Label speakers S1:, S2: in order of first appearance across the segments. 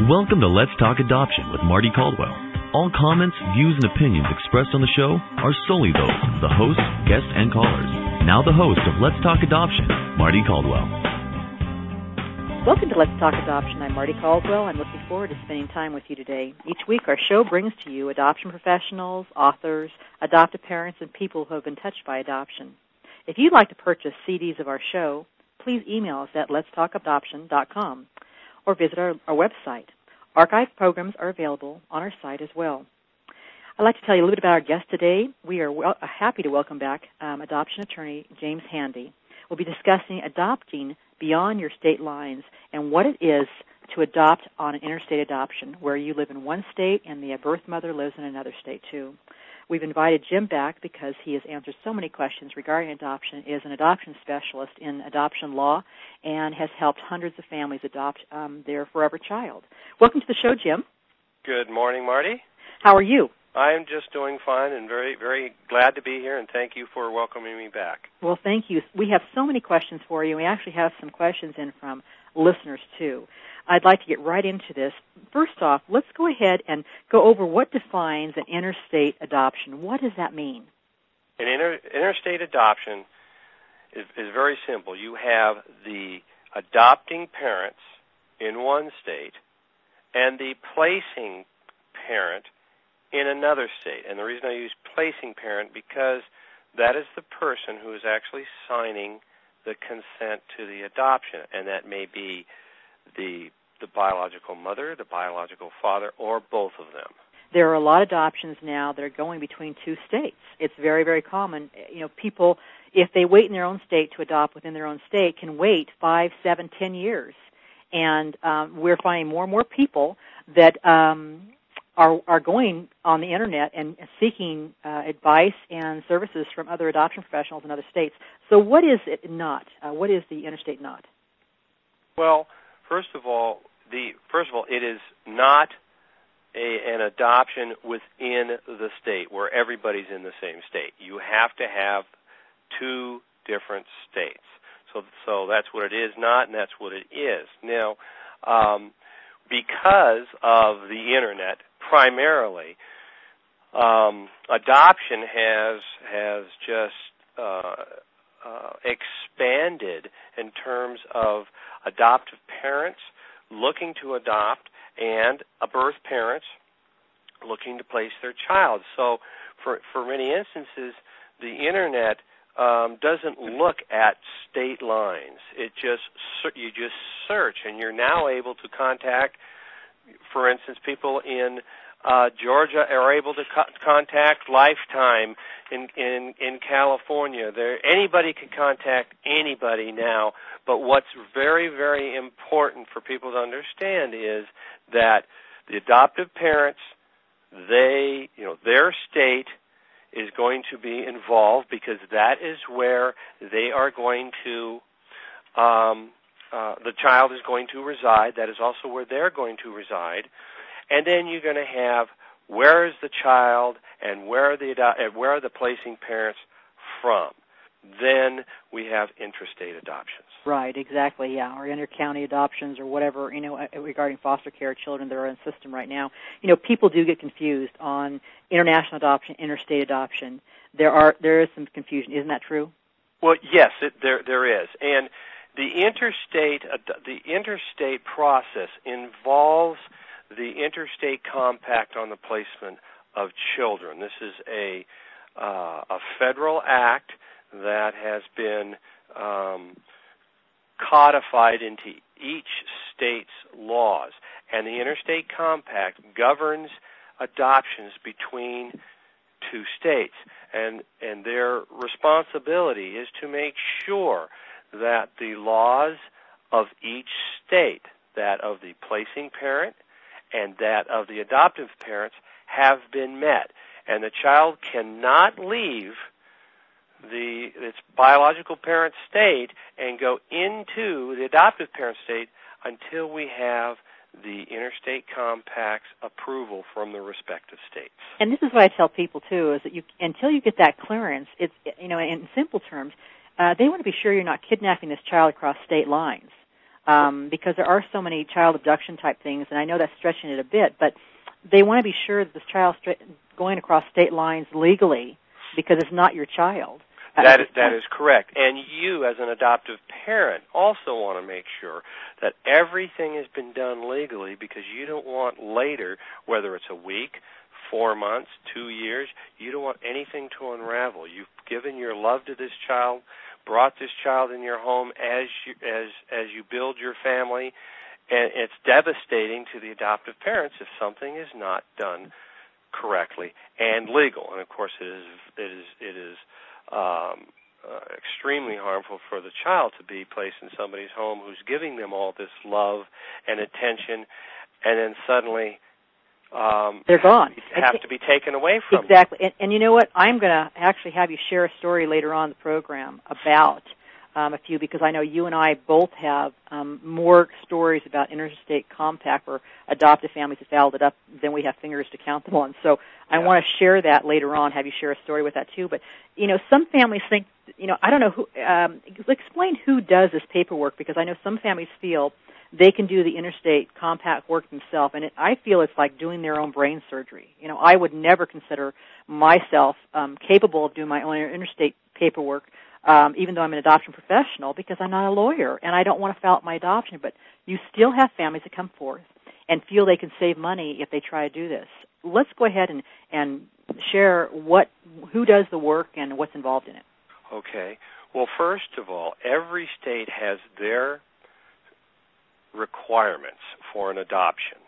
S1: Welcome to Let's Talk Adoption with Mardie Caldwell. All comments, views, and opinions expressed on the show are solely those of the host, guests, and callers. Now the host of Let's Talk Adoption, Mardie Caldwell.
S2: Welcome to Let's Talk Adoption. I'm Mardie Caldwell. I'm looking forward to spending time with you today. Each week, our show brings to you adoption professionals, authors, adoptive parents, and people who have been touched by adoption. If you'd like to purchase CDs of our show, please email us at letstalkadoption.com or visit our, our website. Archive programs are available on our site as well. I'd like to tell you a little bit about our guest today. We are well, uh, happy to welcome back um, adoption attorney James Handy. We'll be discussing adopting beyond your state lines and what it is to adopt on an interstate adoption where you live in one state and the birth mother lives in another state too. We've invited Jim back because he has answered so many questions regarding adoption, is an adoption specialist in adoption law, and has helped hundreds of families adopt um, their forever child. Welcome to the show, Jim.
S3: Good morning, Mardie.
S2: How are you?
S3: I'm just doing fine and very, very glad to be here, and thank you for welcoming me back.
S2: Well, thank you. We have so many questions for you. We actually have some questions in from listeners, too. I'd like to get right into this. First off, let's go ahead and go over what defines an interstate adoption. What does that mean?
S3: An inter- interstate adoption is, is very simple. You have the adopting parents in one state and the placing parent in another state. And the reason I use placing parent because that is the person who is actually signing the consent to the adoption, and that may be the the biological mother, the biological father, or both of them.
S2: There are a lot of adoptions now that are going between two states. It's very, very common. You know, people, if they wait in their own state to adopt within their own state, can wait five, seven, ten years. And um, we're finding more and more people that um, are are going on the internet and seeking uh, advice and services from other adoption professionals in other states. So, what is it not? Uh, what is the interstate not?
S3: Well, first of all, the first of all, it is not a, an adoption within the state where everybody's in the same state. You have to have two different states. So, so that's what it is not, and that's what it is. Now, um, because of the internet, primarily, um, adoption has has just uh, uh, expanded in terms of adoptive parents looking to adopt and birth parent looking to place their child. So, for for many instances, the internet um, doesn't look at state lines. It just you just search, and you're now able to contact, for instance, people in uh, Georgia are able to co- contact Lifetime in in in California. There anybody can contact anybody now. But what's very very important for people to understand is that the adoptive parents, they you know their state is going to be involved because that is where they are going to. Um, uh, the child is going to reside. That is also where they're going to reside and then you're going to have where is the child and where are the where are the placing parents from. Then we have interstate adoptions.
S2: Right, exactly, yeah, or inter-county adoptions or whatever, you know, uh, regarding foster care children that are in the system right now. You know, people do get confused on international adoption, interstate adoption. There are there is some confusion, isn't that true?
S3: Well, yes, it, there there is, and the interstate the interstate process involves the Interstate Compact on the Placement of Children. This is a uh, a federal act that has been um, codified into each state's laws, and the Interstate Compact governs adoptions between two states, and and their responsibility is to make sure that the laws of each state, that of the placing parent and that of the adoptive parents have been met. And the child cannot leave the its biological parent state and go into the adoptive parent state until we have the interstate compact's approval from the respective states.
S2: And this is what I tell people too: is that you until you get that clearance, it's you know in simple terms, uh, they want to be sure you're not kidnapping this child across state lines. Um, because there are so many child abduction type things, and I know that's stretching it a bit, but they want to be sure that this child stra- going across state lines legally because it's not your child.
S3: That is, that is correct. And you, as an adoptive parent, also want to make sure that everything has been done legally because you don't want later, whether it's a week, four months, two years, you don't want anything to unravel. You've given your love to this child, brought this child in your home as you, as as you build your family, and it's devastating to the adoptive parents if something is not done correctly and legal. And of course, it is it is it is um, uh, extremely harmful for the child to be placed in somebody's home who's giving them all this love and attention, and then suddenly um,
S2: they're gone.
S3: Have to be taken away from
S2: exactly. And, and you know what? I'm going to actually have you share a story later on in the program about um, a few because I know you and I both have um, more stories about interstate compact or adoptive families that fouled it up than we have fingers to count them on. So I
S3: yeah.
S2: want to share that later on. Have you share a story with that too? But you know, some families think, you know, I don't know who. Um, explain who does this paperwork because I know some families feel they can do the interstate compact work themselves, and it, I feel it's like doing their own brain surgery. You know, I would never consider myself um, capable of doing my own interstate paperwork um, even though I'm an adoption professional, because I'm not a lawyer and I don't want to foul up my adoption. But you still have families that come forth and feel they can save money if they try to do this. Let's go ahead and, and share what who does the work and what's involved in it.
S3: Okay. Well, first of all, every state has their requirements for an adoption.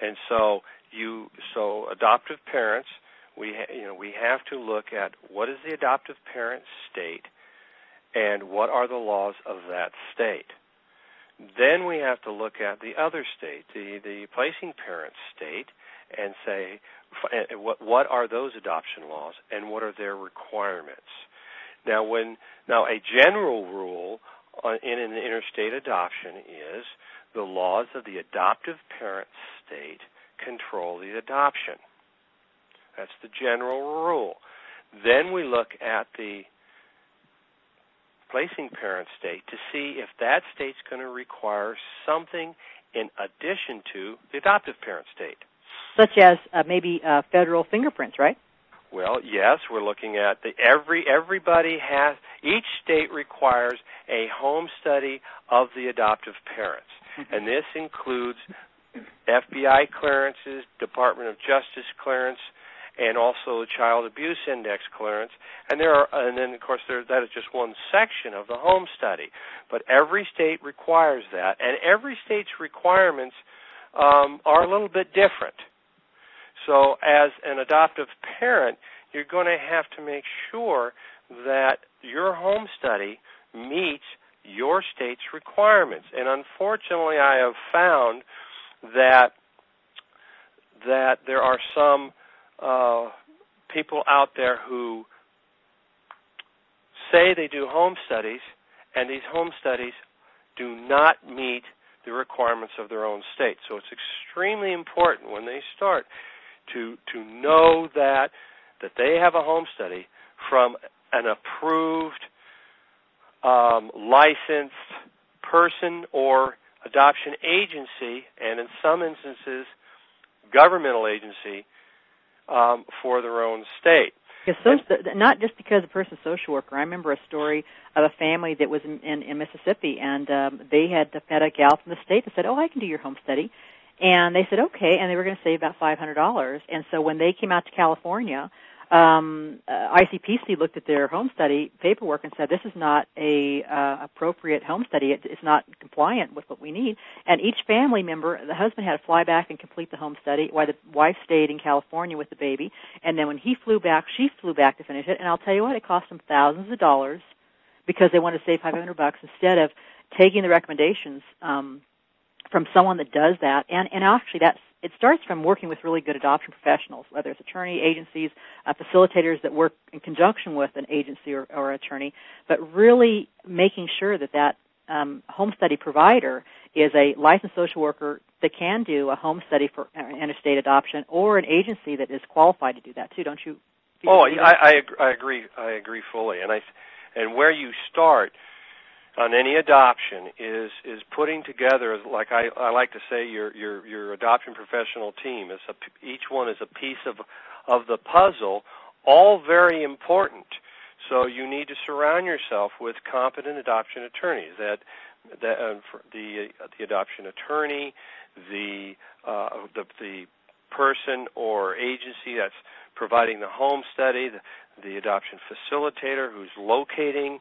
S3: And so you so adoptive parents we ha- you know we have to look at what is the adoptive parent state and what are the laws of that state. Then we have to look at the other state, the the placing parent state, and say what what are those adoption laws and what are their requirements. Now, when now a general rule in an interstate adoption is the laws of the adoptive parent state control the adoption. That's the general rule. Then we look at the placing parent state to see if that state's going to require something in addition to the adoptive parent state.
S2: Such as uh, maybe uh, federal fingerprints, right?
S3: Well, yes, we're looking at the every everybody has each state requires a home study of the adoptive parents.
S2: Mm-hmm.
S3: And this includes FBI clearances, Department of Justice clearance, and also the child abuse index clearance. And there are, and then of course there, that is just one section of the home study. But every state requires that, and every state's requirements um, are a little bit different. So as an adoptive parent, you're going to have to make sure that your home study meets your state's requirements. And unfortunately, I have found that that there are some uh, people out there who say they do home studies, and these home studies do not meet the requirements of their own state. So it's extremely important when they start to to know that that they have a home study from an approved, um, licensed person or adoption agency, and in some instances, governmental agency um, for their own state.
S2: Because so, not just because the person's a social worker. I remember a story of a family that was in, in, in Mississippi, and um, they had met a gal from the state that said, "Oh, I can do your home study," and they said, "Okay," and they were going to save about five hundred dollars. And so when they came out to California, um, uh, ICPC looked at their home study paperwork and said this is not a uh, appropriate home study. It, it's not compliant with what we need. And each family member, the husband had to fly back and complete the home study, while the wife stayed in California with the baby. And then when he flew back, she flew back to finish it. And I'll tell you what, it cost them thousands of dollars because they wanted to save 500 bucks instead of taking the recommendations um, from someone that does that. And and actually, that's it starts from working with really good adoption professionals, whether it's attorney agencies, uh, facilitators that work in conjunction with an agency or, or attorney, but really making sure that that um, home study provider is a licensed social worker that can do a home study for interstate adoption, or an agency that is qualified to do that too. Don't you?
S3: Oh, I, I, I agree. I agree fully, and I, and where you start on any adoption is is putting together like I, I like to say your your your adoption professional team is a, each one is a piece of of the puzzle all very important. So you need to surround yourself with competent adoption attorneys that that uh, the uh, the adoption attorney the uh, the the person or agency that's providing the home study the, the adoption facilitator who's locating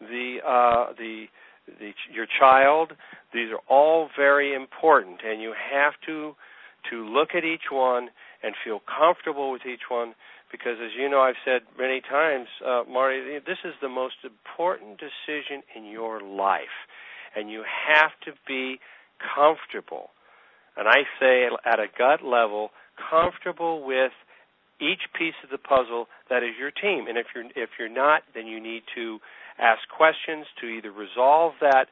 S3: the uh, the the your child. These are all very important, and you have to to look at each one and feel comfortable with each one. Because, as you know, I've said many times, uh, Mardie, this is the most important decision in your life, and you have to be comfortable. And I say at a gut level, comfortable with each piece of the puzzle that is your team. And if you're if you're not, then you need to ask questions to either resolve that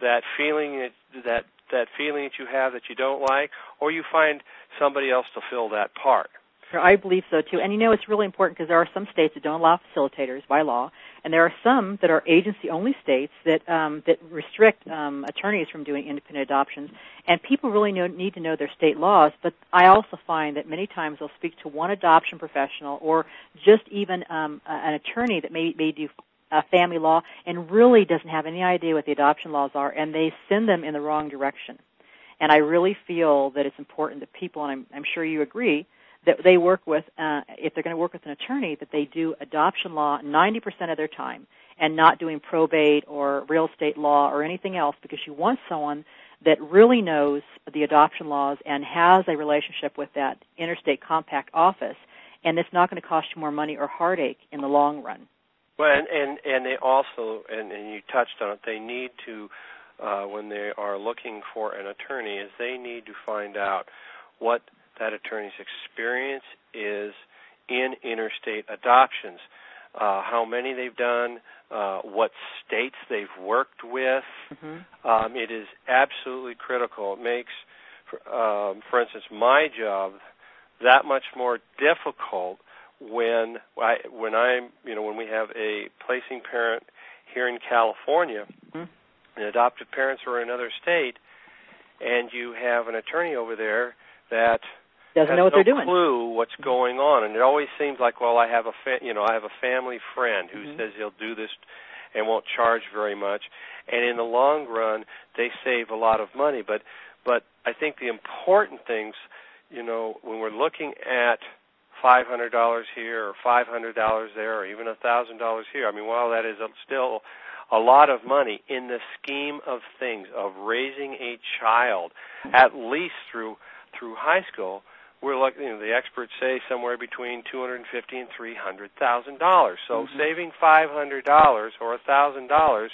S3: that feeling that that feeling that you have that you don't like, or you find somebody else to fill that part.
S2: I believe so too. And you know, it's really important because there are some states that don't allow facilitators by law, and there are some that are agency-only states that um, that restrict um, attorneys from doing independent adoptions. And people really know, need to know their state laws. But I also find that many times they'll speak to one adoption professional or just even um, an attorney that may may do uh, family law and really doesn't have any idea what the adoption laws are, and they send them in the wrong direction. And I really feel that it's important that people, and I'm, I'm sure you agree, that they work with, uh, if they're going to work with an attorney, that they do adoption law 90% of their time and not doing probate or real estate law or anything else because you want someone that really knows the adoption laws and has a relationship with that interstate compact office and it's not going to cost you more money or heartache in the long run.
S3: Well, and and, and they also, and, and you touched on it. They need to, uh, when they are looking for an attorney, is they need to find out what that attorney's experience is in interstate adoptions, uh, how many they've done, uh, what states they've worked with. Mm-hmm. Um, it is absolutely critical. It makes, for, um, for instance, my job that much more difficult when I when I'm you know when we have a placing parent here in California, mm-hmm. and adoptive parents are in another state, and you have an attorney over there that
S2: doesn't
S3: has
S2: know what
S3: no
S2: they're doing.
S3: Clue what's going on, and it always seems like well I have a fa- you know I have a family friend who mm-hmm. says he'll do this and won't charge very much, and in the long run they save a lot of money. But but I think the important things you know when we're looking at five hundred dollars here or five hundred dollars there or even a thousand dollars here. I mean, while that is still a lot of money in the scheme of things of raising a child, at least through through high school, we're like you know the experts say somewhere between two hundred and fifty and three hundred thousand dollars. So mm-hmm. saving five hundred dollars or a thousand dollars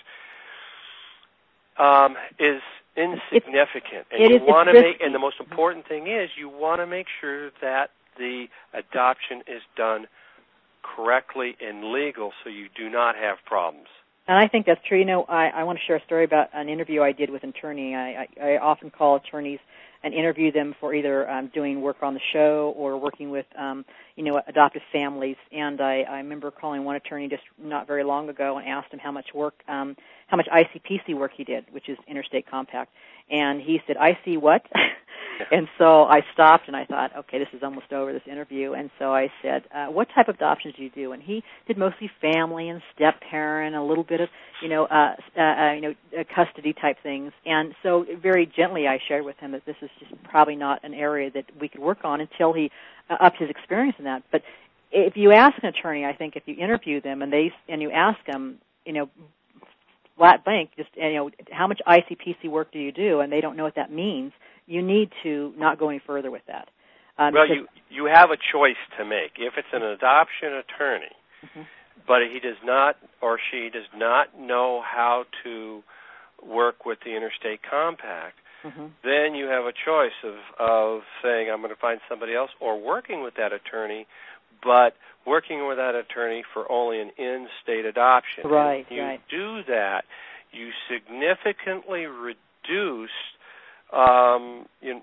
S3: um, is insignificant,
S2: and it
S3: you want to make. And the most important thing is you want to make sure that the adoption is done correctly and legal so you do not have problems.
S2: And I think that's true. You know, I, I want to share a story about an interview I did with an attorney. I, I, I often call attorneys and interview them for either um, doing work on the show or working with, um, you know, adoptive families. And I, I remember calling one attorney just not very long ago and asked him how much work, um, how much ICPC work he did, which is Interstate Compact. And he said, "I see what?" and so I stopped and I thought, okay, this is almost over this interview. And so I said, uh, what type of adoptions do you do? And he did mostly family and step parent, a little bit of, you know, uh, uh, uh, you know, uh, custody type things. And so very gently I shared with him that this is just probably not an area that we could work on until he uh, upped his experience in that. But if you ask an attorney, I think if you interview them and they and you ask them, you know, flat bank, just you know, how much ICPC work do you do, and they don't know what that means you need to not go any further with that.
S3: Um, well, you you have a choice to make. If it's an adoption attorney, mm-hmm. but he does not or she does not know how to work with the interstate compact, mm-hmm. then you have a choice of of saying I'm going to find somebody else or working with that attorney, but working with that attorney for only an in-state adoption.
S2: Right.
S3: If you
S2: right.
S3: do that, you significantly reduce um, you know,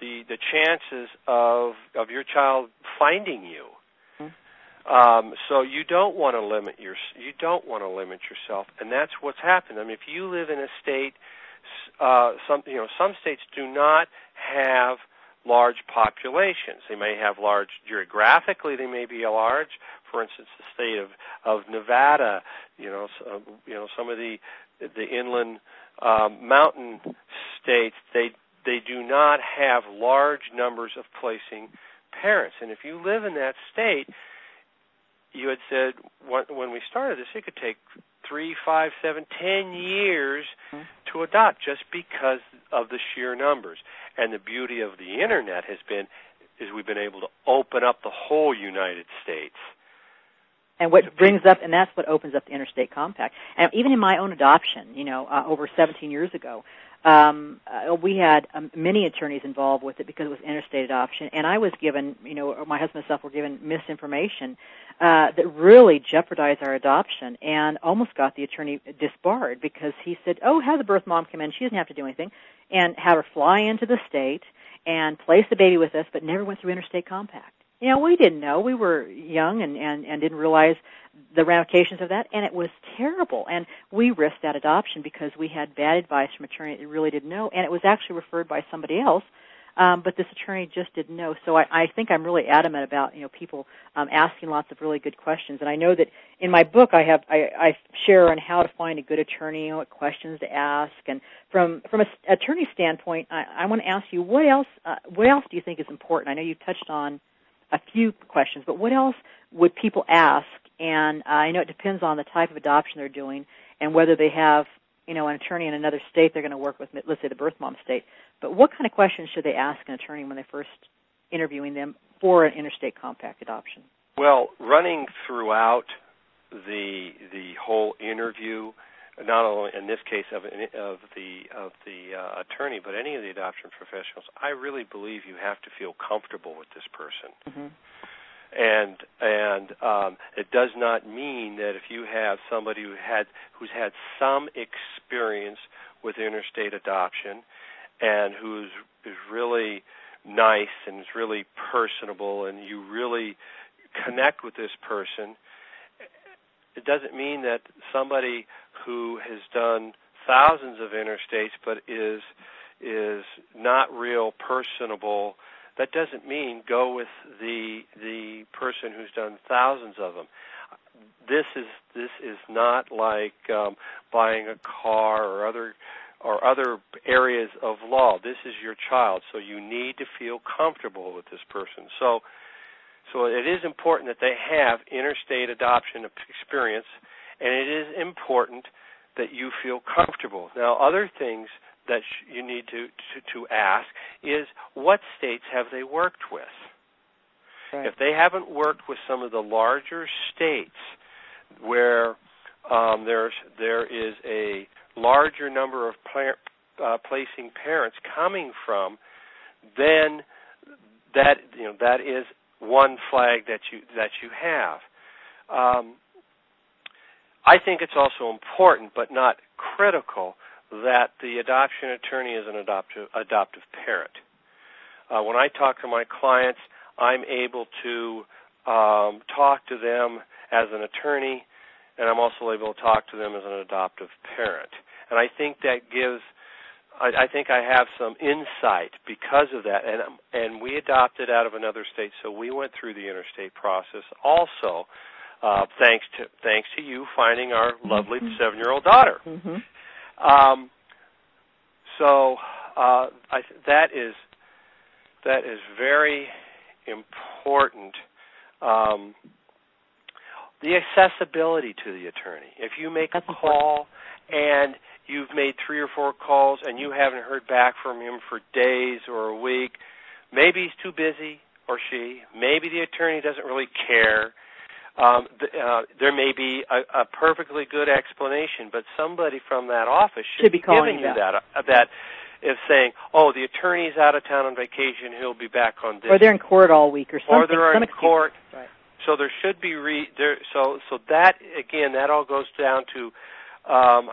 S3: the the chances of of your child finding you. Mm-hmm. Um, so you don't want to limit your you don't want to limit yourself, and that's what's happened. I mean, if you live in a state, uh, some you know some states do not have large populations. They may have large geographically. They may be large. For instance, the state of of Nevada. You know, so, you know some of the the inland um, mountain states. They they do not have large numbers of placing parents. And if you live in that state, you had said when we started this, it could take three, five, seven, ten years mm-hmm. to adopt just because of the sheer numbers. And the beauty of the internet has been is we've been able to open up the whole United States.
S2: And what brings up, and that's what opens up the interstate compact. And even in my own adoption, you know, uh, over 17 years ago, um, uh, we had um, many attorneys involved with it because it was interstate adoption, and I was given, you know, my husband and myself were given misinformation uh, that really jeopardized our adoption, and almost got the attorney disbarred because he said, "Oh, have the birth mom come in; she doesn't have to do anything," and have her fly into the state and place the baby with us, but never went through interstate compact. You know, we didn't know. We were young and, and, and didn't realize the ramifications of that, and it was terrible. And we risked that adoption because we had bad advice from attorney that really didn't know, and it was actually referred by somebody else. Um, but this attorney just didn't know. So I, I think I'm really adamant about you know people um, asking lots of really good questions. And I know that in my book I have I, I share on how to find a good attorney, what questions to ask. And from from an attorney standpoint, I, I want to ask you what else uh, what else do you think is important? I know you touched on a few questions, but what else would people ask and I know it depends on the type of adoption they're doing and whether they have, you know, an attorney in another state they're going to work with, let's say the birth mom state. But what kind of questions should they ask an attorney when they're first interviewing them for an interstate compact adoption?
S3: Well, running throughout the the whole interview, not only in this case of of the of the uh, attorney, but any of the adoption professionals, I really believe you have to feel comfortable with this person. Mm-hmm and and um, it does not mean that if you have somebody who had who's had some experience with interstate adoption and who's is really nice and is really personable and you really connect with this person it doesn't mean that somebody who has done thousands of interstates but is is not real personable that doesn't mean go with the the person who's done thousands of them. This is this is not like um, buying a car or other or other areas of law. This is your child, so you need to feel comfortable with this person. So so it is important that they have interstate adoption experience, and it is important that you feel comfortable. Now, other things that you need to, to, to ask is what states have they worked with? Right. If they haven't worked with some of the larger states where um, there's there is a larger number of uh, placing parents coming from, then that you know that is one flag that you that you have. Um, I think it's also important, but not critical, that the adoption attorney is an adoptive adoptive parent. Uh, when I talk to my clients, I'm able to um, talk to them as an attorney, and I'm also able to talk to them as an adoptive parent. And I think that gives, I, I think I have some insight because of that. And and we adopted out of another state, so we went through the interstate process also. Uh, thanks to thanks to you finding our lovely mm-hmm. seven year old daughter. Mm-hmm. Um, so uh, I, that is that is very important. Um, the accessibility to the attorney. If you make That's a call important. and you've made three or four calls and you haven't heard back from him for days or a week, maybe he's too busy or she. Maybe the attorney doesn't really care um, th- uh, there may be a, a perfectly good explanation, but somebody from that office should,
S2: should be
S3: giving
S2: you
S3: that. Uh, that is saying, "Oh, the attorney's out of town on vacation; he'll be back on this."
S2: Or they're in court all week, or something.
S3: Or they're
S2: in
S3: court.
S2: Right.
S3: So there should be re there. So so that again, that all goes down to um,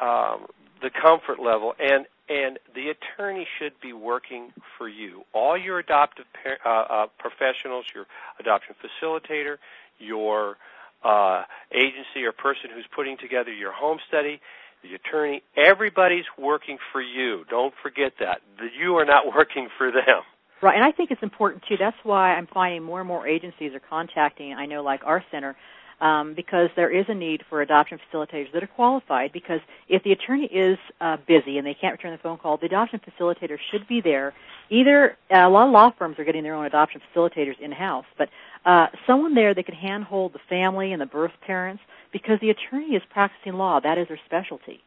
S3: um, the comfort level, and and the attorney should be working for you. All your adoptive par- uh, uh, professionals, your adoption facilitator, your uh, agency or person who's putting together your home study, the attorney, everybody's working for you. Don't forget that. You are not working for them.
S2: Right, and I think it's important too. That's why I'm finding more and more agencies are contacting. I know, like our center, um, because there is a need for adoption facilitators that are qualified. Because if the attorney is uh, busy and they can't return the phone call, the adoption facilitator should be there. Either uh, a lot of law firms are getting their own adoption facilitators in house, but uh, someone there that can handhold the family and the birth parents because the attorney is practicing law. That is their specialty.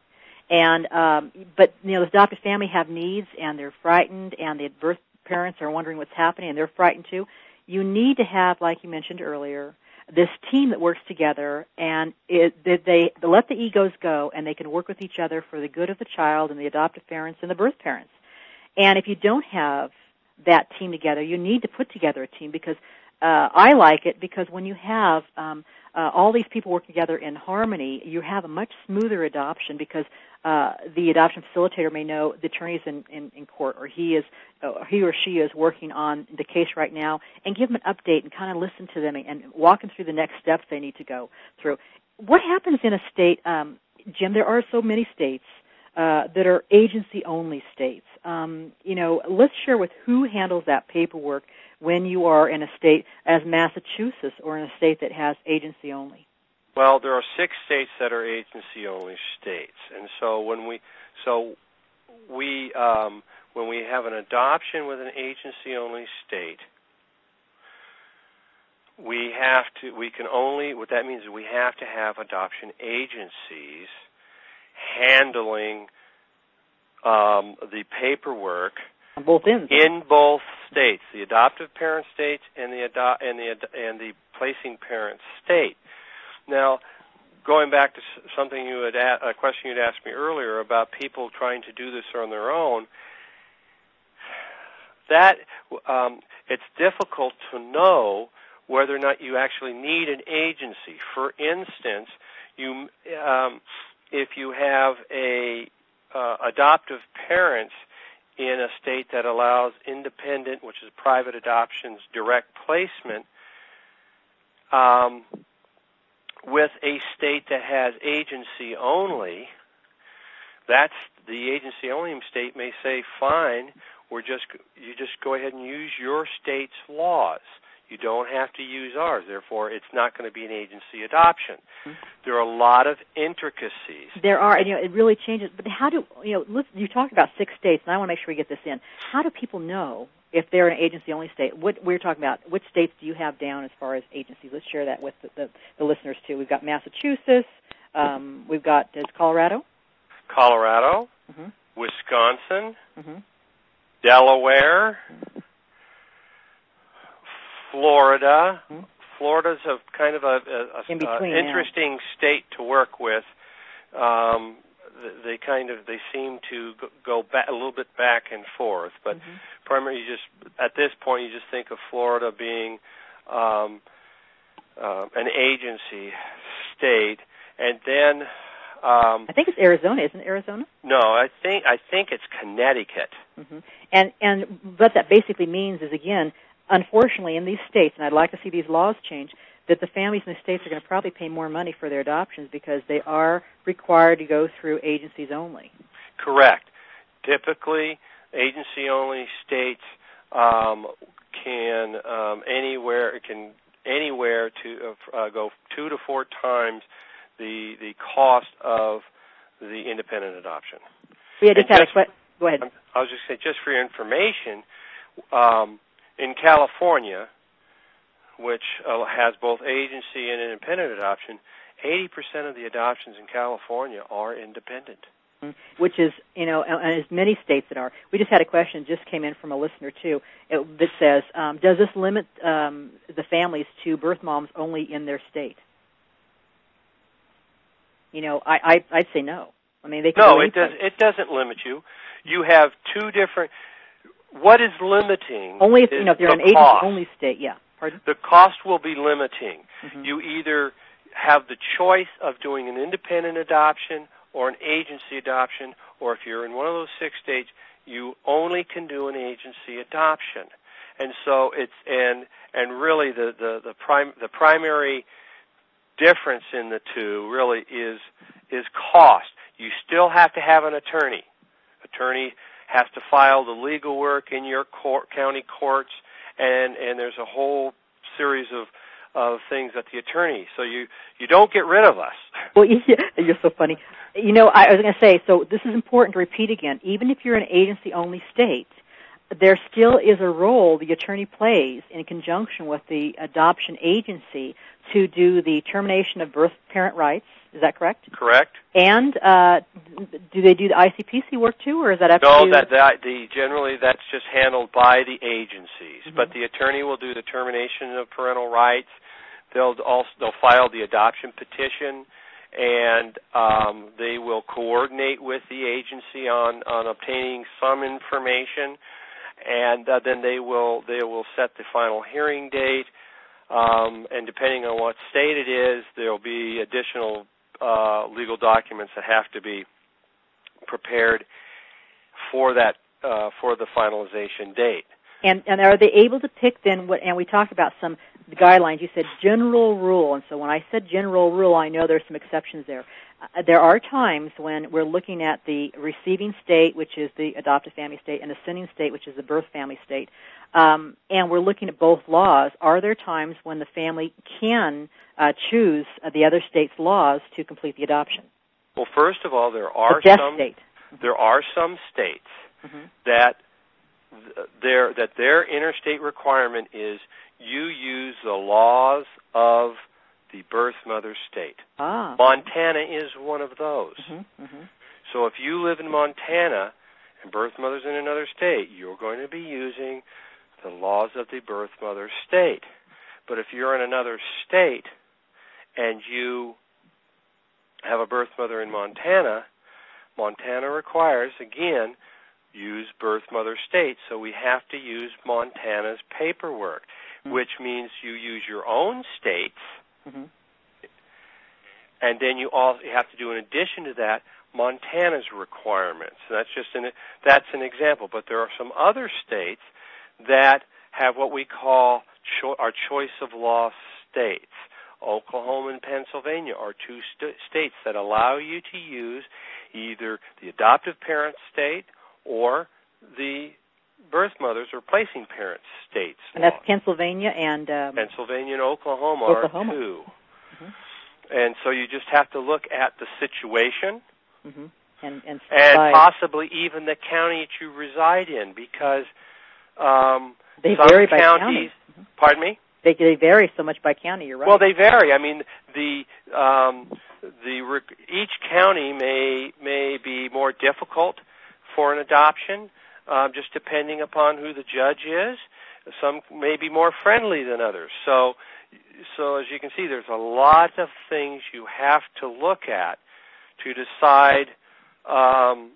S2: And um, but you know the adopted family have needs and they're frightened and the birth parents are wondering what's happening and they're frightened too. You need to have, like you mentioned earlier, this team that works together and it, they, they let the egos go and they can work with each other for the good of the child and the adoptive parents and the birth parents. And if you don't have that team together, you need to put together a team because uh, I like it because when you have um, uh, all these people work together in harmony, you have a much smoother adoption because uh, the adoption facilitator may know the attorney is in, in, in court or he is uh, he or she is working on the case right now and give them an update and kind of listen to them and, and walk them through the next steps they need to go through. What happens in a state, um, Jim? There are so many states uh, that are agency only states. Um, you know, let's share with who handles that paperwork when you are in a state as Massachusetts or in a state that has agency only?
S3: Well, there are six states that are agency only states, and so when we so we um, when we have an adoption with an agency only state, we have to we can only what that means is we have to have adoption agencies handling um, the paperwork
S2: both ends.
S3: In both states, the adoptive parent state and the ado- and the and the placing parent state. Now, going back to something you had a-, a question you'd asked me earlier about people trying to do this on their own. That um, it's difficult to know whether or not you actually need an agency. For instance, you um, if you have a uh, adoptive parents in a state that allows independent, which is private adoptions, direct placement, um, with a state that has agency only, that's the agency only state may say, fine, we're just you just go ahead and use your state's laws. You don't have to use ours. Therefore, it's not going to be an agency adoption. Mm-hmm. There are a lot of intricacies.
S2: There are, and you know, it really changes. But how do you know? Listen, you talked about six states, and I want to make sure we get this in. How do people know if they're an agency-only state? What we're talking about? Which states do you have down as far as agencies? Let's share that with the, the, the listeners too. We've got Massachusetts. Um, we've got is Colorado.
S3: Colorado, mm-hmm. Wisconsin, mm-hmm. Delaware. Mm-hmm Florida. Mm-hmm. Florida's a kind of a, a, a
S2: between,
S3: uh, interesting
S2: yeah.
S3: state to work with. Um, they kind of they seem to go back a little bit back and forth, but mm-hmm. primarily, just at this point you just think of Florida being um, uh, an agency state, and then um,
S2: I think it's Arizona, isn't it Arizona?
S3: No, I think I think it's Connecticut.
S2: Mm-hmm. And and what that basically means is again unfortunately, in these states, and I'd like to see these laws change, that the families in the states are going to probably pay more money for their adoptions because they are required to go through agencies only.
S3: Correct. Typically, agency-only states um, can um, anywhere can anywhere to uh, go two to four times the the cost of the independent adoption.
S2: We had just had a. Go ahead.
S3: I was just saying, just for your information, um, in California, which uh, has both agency and independent adoption, 80% of the adoptions in California are independent.
S2: Mm-hmm. Which is, you know, and as many states that are. We just had a question just came in from a listener too it, that says, um, "Does this limit um, the families to birth moms only in their state?" You know, I, I I'd say no. I mean, they can
S3: no, it does. It doesn't limit you. You have two different what is limiting?
S2: Only if you know if you're an agency only state, yeah. Pardon?
S3: The cost will be limiting.
S2: Mm-hmm.
S3: You either have the choice of doing an independent adoption or an agency adoption, or if you're in one of those six states, you only can do an agency adoption. and so it's and and really the the the prime the primary difference in the two really is is cost. You still have to have an attorney. Attorney has to file the legal work in your court, county courts, and and there's a whole series of of things at the attorney. So you you don't get rid of us.
S2: Well, you're so funny. You know, I was going to say. So this is important to repeat again. Even if you're an agency-only state, there still is a role the attorney plays in conjunction with the adoption agency to do the termination of birth parent rights. Is that correct?
S3: Correct.
S2: And uh, do they do the ICPC work too, or is that up
S3: no?
S2: to
S3: that that the generally that's just handled by the agencies,
S2: Mhm.
S3: but the attorney will do the termination of parental rights. They'll also they'll file the adoption petition, and um, they will coordinate with the agency on on obtaining some information, and uh, then they will they will set the final hearing date. Um, and depending on what state it is, there will be additional uh, legal documents that have to be prepared for that uh, for the finalization date.
S2: And and are they able to pick then what? And we talked about some guidelines. You said general rule, and so when I said general rule, I know there's some exceptions there. Uh, there are times when we're looking at the receiving state, which is the adoptive family state, and the sending state, which is the birth family state, um, and we're looking at both laws. Are there times when the family can uh, choose uh, the other state's laws to complete the adoption?
S3: Well, first of all, there are
S2: the
S3: some
S2: state.
S3: there are some states
S2: hmm
S3: that th- their that their interstate requirement is you use the laws of the birth mother state.
S2: Ah.
S3: Montana is one of those.
S2: hmm hmm
S3: So if you live in Montana and birth mother's in another state, you're going to be using the laws of the birth mother state. But if you're in another state and you have a birth mother in Montana, Montana requires again use birth mother state, so we have to use Montana's paperwork,
S2: Hmm.
S3: which means you use your own states
S2: hmm
S3: and then you also have to do in addition to that Montana's requirements. That's just an that's an example, but there are some other states that have what we call cho- our choice of law states. Oklahoma and Pennsylvania are two st- states that allow you to use either the adoptive parent state or the birth mother's or placing parent states.
S2: And that's. Pennsylvania and um,
S3: Pennsylvania and Oklahoma,
S2: Oklahoma.
S3: are 2
S2: Mhm.
S3: And so you just have to look at the situation
S2: hmm and and,
S3: and possibly even the county that you reside in because um,
S2: they
S3: some
S2: vary by
S3: counties.
S2: county. Mhm.
S3: Pardon me.
S2: They they vary so much by county. You're right.
S3: Well, they vary. I mean, the um, the each county may may be more difficult for an adoption, um, just depending upon who the judge is. Some may be more friendly than others. So, so as you can see, there's a lot of things you have to look at to decide um,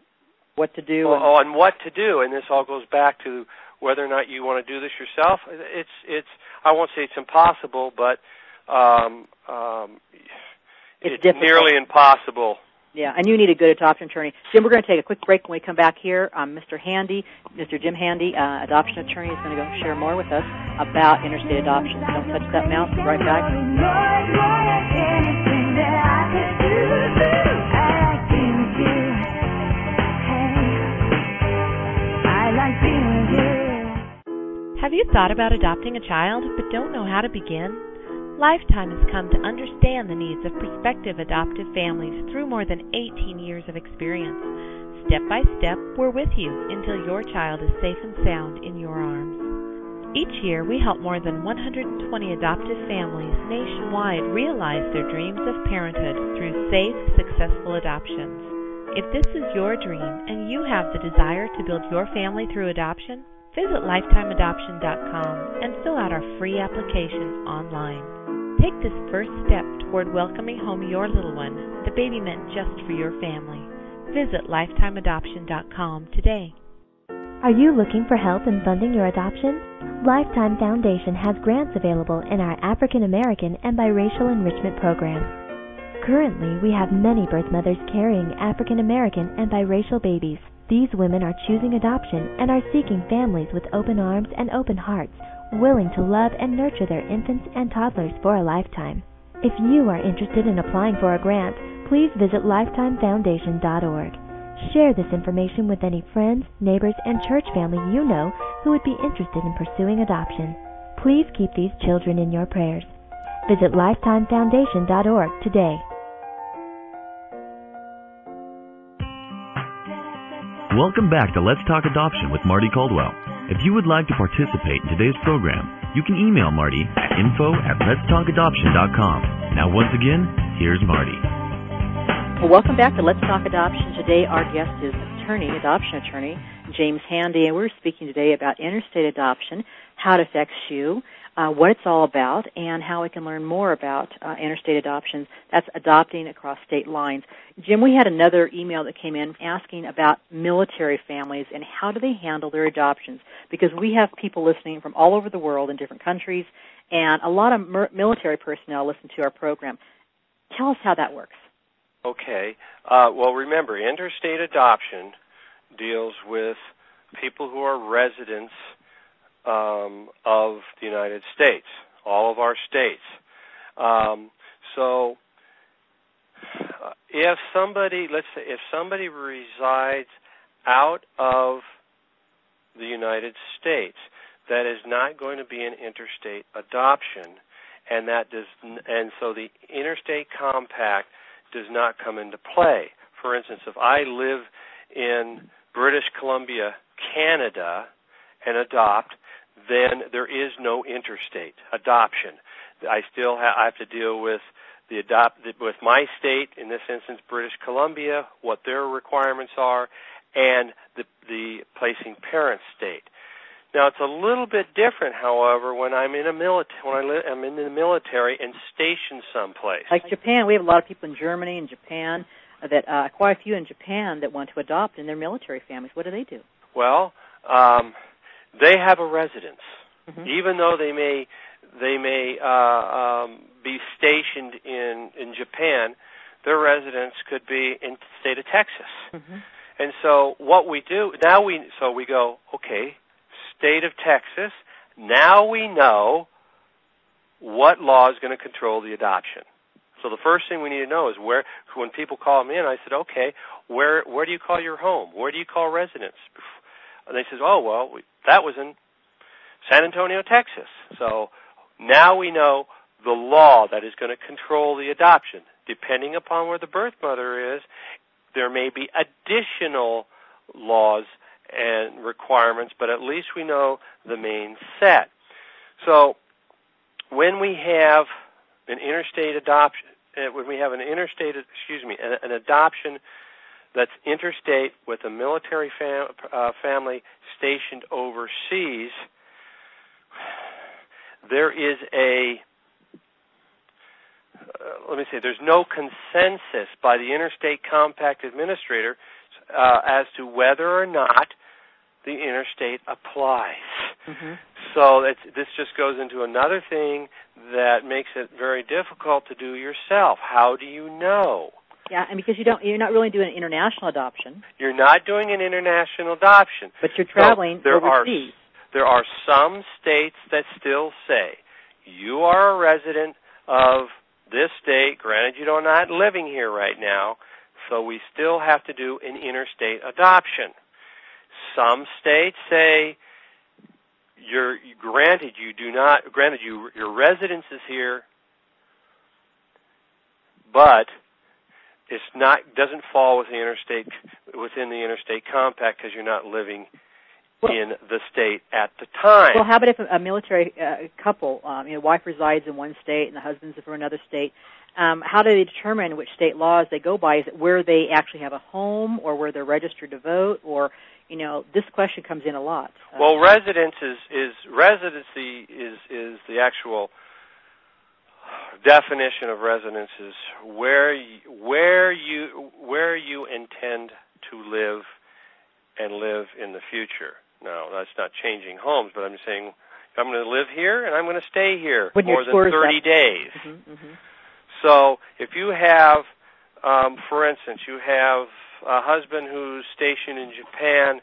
S2: what to do. and-
S3: on what to do, and this all goes back to whether or not you want to do this yourself. It's it's I won't say it's impossible, but um, um,
S2: It's
S3: it's, nearly impossible.
S2: Yeah, and you need a good adoption attorney. Jim, we're going to take a quick break. When we come back here, um, Mr. Handy, Mr. Jim Handy, uh, adoption attorney, is going to go share more with us about interstate adoption. Don't touch that mouse. Be right back.
S4: Have you thought about adopting a child but don't know how to begin? Lifetime has come to understand the needs of prospective adoptive families through more than 18 years of experience. Step by step, we're with you until your child is safe and sound in your arms. Each year, we help more than 120 adoptive families nationwide realize their dreams of parenthood through safe, successful adoptions. If this is your dream and you have the desire to build your family through adoption, visit lifetimeadoption.com and fill out our free application online. Take this first step toward welcoming home your little one, the baby meant just for your family. Visit lifetimeadoption.com today.
S5: Are you looking for help in funding your adoption? Lifetime Foundation has grants available in our African American and biracial enrichment program. Currently, we have many birth mothers carrying African American and biracial babies. These women are choosing adoption and are seeking families with open arms and open hearts, willing to love and nurture their infants and toddlers for a lifetime. If you are interested in applying for a grant, please visit lifetimefoundation.org. Share this information with any friends, neighbors, and church family you know who would be interested in pursuing adoption. Please keep these children in your prayers. Visit lifetimefoundation.org today.
S1: Welcome back to Let's Talk Adoption with Mardie Caldwell. If you would like to participate in today's program, you can email Mardie at info at letstalkadoption.com. Now once again, here's Mardie.
S2: Well, welcome back to Let's Talk Adoption. Today our guest is attorney, adoption attorney, James Handy, and we're speaking today about interstate adoption, how it affects you, uh, what it's all about, and how we can learn more about uh, interstate adoption. That's adopting across state lines. Jim, we had another email that came in asking about military families and how do they handle their adoptions because we have people listening from all over the world in different countries, and a lot of mer- military personnel listen to our program. Tell us how that works.
S3: Okay. Uh, well, remember, interstate adoption deals with people who are residents um, of the United States, all of our states. Um, so, uh, if somebody, let's say, if somebody resides out of the United States, that is not going to be an interstate adoption, and that does, and so the interstate compact does not come into play. For instance, if I live in British Columbia, Canada, and adopt, then there is no interstate adoption. I still ha- I have to deal with the adopt with my state, in this instance British Columbia, what their requirements are, and the the placing parent state. Now it's a little bit different, however, when I'm in a military when I li- I'm in the military and stationed someplace.
S2: Like Japan, we have a lot of people in Germany and Japan that uh, quite a few in Japan that want to adopt in their military families. What do they do?
S3: Well, um, they have a residence,
S2: Mhm.
S3: even though they may they may uh, um, be stationed in in Japan. Their residence could be in the state of Texas.
S2: Mm-hmm.
S3: And so what we do now we so we go okay, state of Texas. Now we know what law is going to control the adoption. So the first thing we need to know is where when people call me in, I said, okay, where where do you call your home? Where do you call residence? And they says, oh well, we, that was in San Antonio, Texas. So now we know the law that is going to control the adoption. Depending upon where the birth mother is, there may be additional laws and requirements, but at least we know the main set. So when we have an interstate adoption, uh, when we have an interstate, excuse me, an adoption that's interstate with a military fam- uh, family stationed overseas, there is a uh, let me say, there's no consensus by the Interstate Compact Administrator uh, as to whether or not the interstate applies.
S2: Mm-hmm.
S3: So this just goes into another thing that makes it very difficult to do yourself. How do you know?
S2: Yeah, and because you don't, you're not really doing an international adoption,
S3: You're not doing an international adoption.
S2: but you're traveling
S3: there are
S2: overseas.
S3: there are some states that still say you are a resident of this state. Granted, you are not living here right now, so we still have to do an interstate adoption. Some states say you're granted you do not granted you your residence is here, but it's not doesn't fall within the interstate within the interstate compact because you're not living
S2: Well-
S3: in the state at the time.
S2: Well, how about if a, a military uh, couple, um, you know, wife resides in one state and the husband's from another state? Um, how do they determine which state laws they go by? Is it where they actually have a home, or where they're registered to vote, or you know, this question comes in a lot. Uh,
S3: Well, residence is is residency is is the actual definition of residence is where you, where you where you intend to live and live in the future. Now, that's not changing homes, but I'm saying I'm going to live here and I'm going to stay here
S2: When
S3: more than 30
S2: up.
S3: days.
S2: hmm hmm
S3: So if you have, um, for instance, you have a husband who's stationed in Japan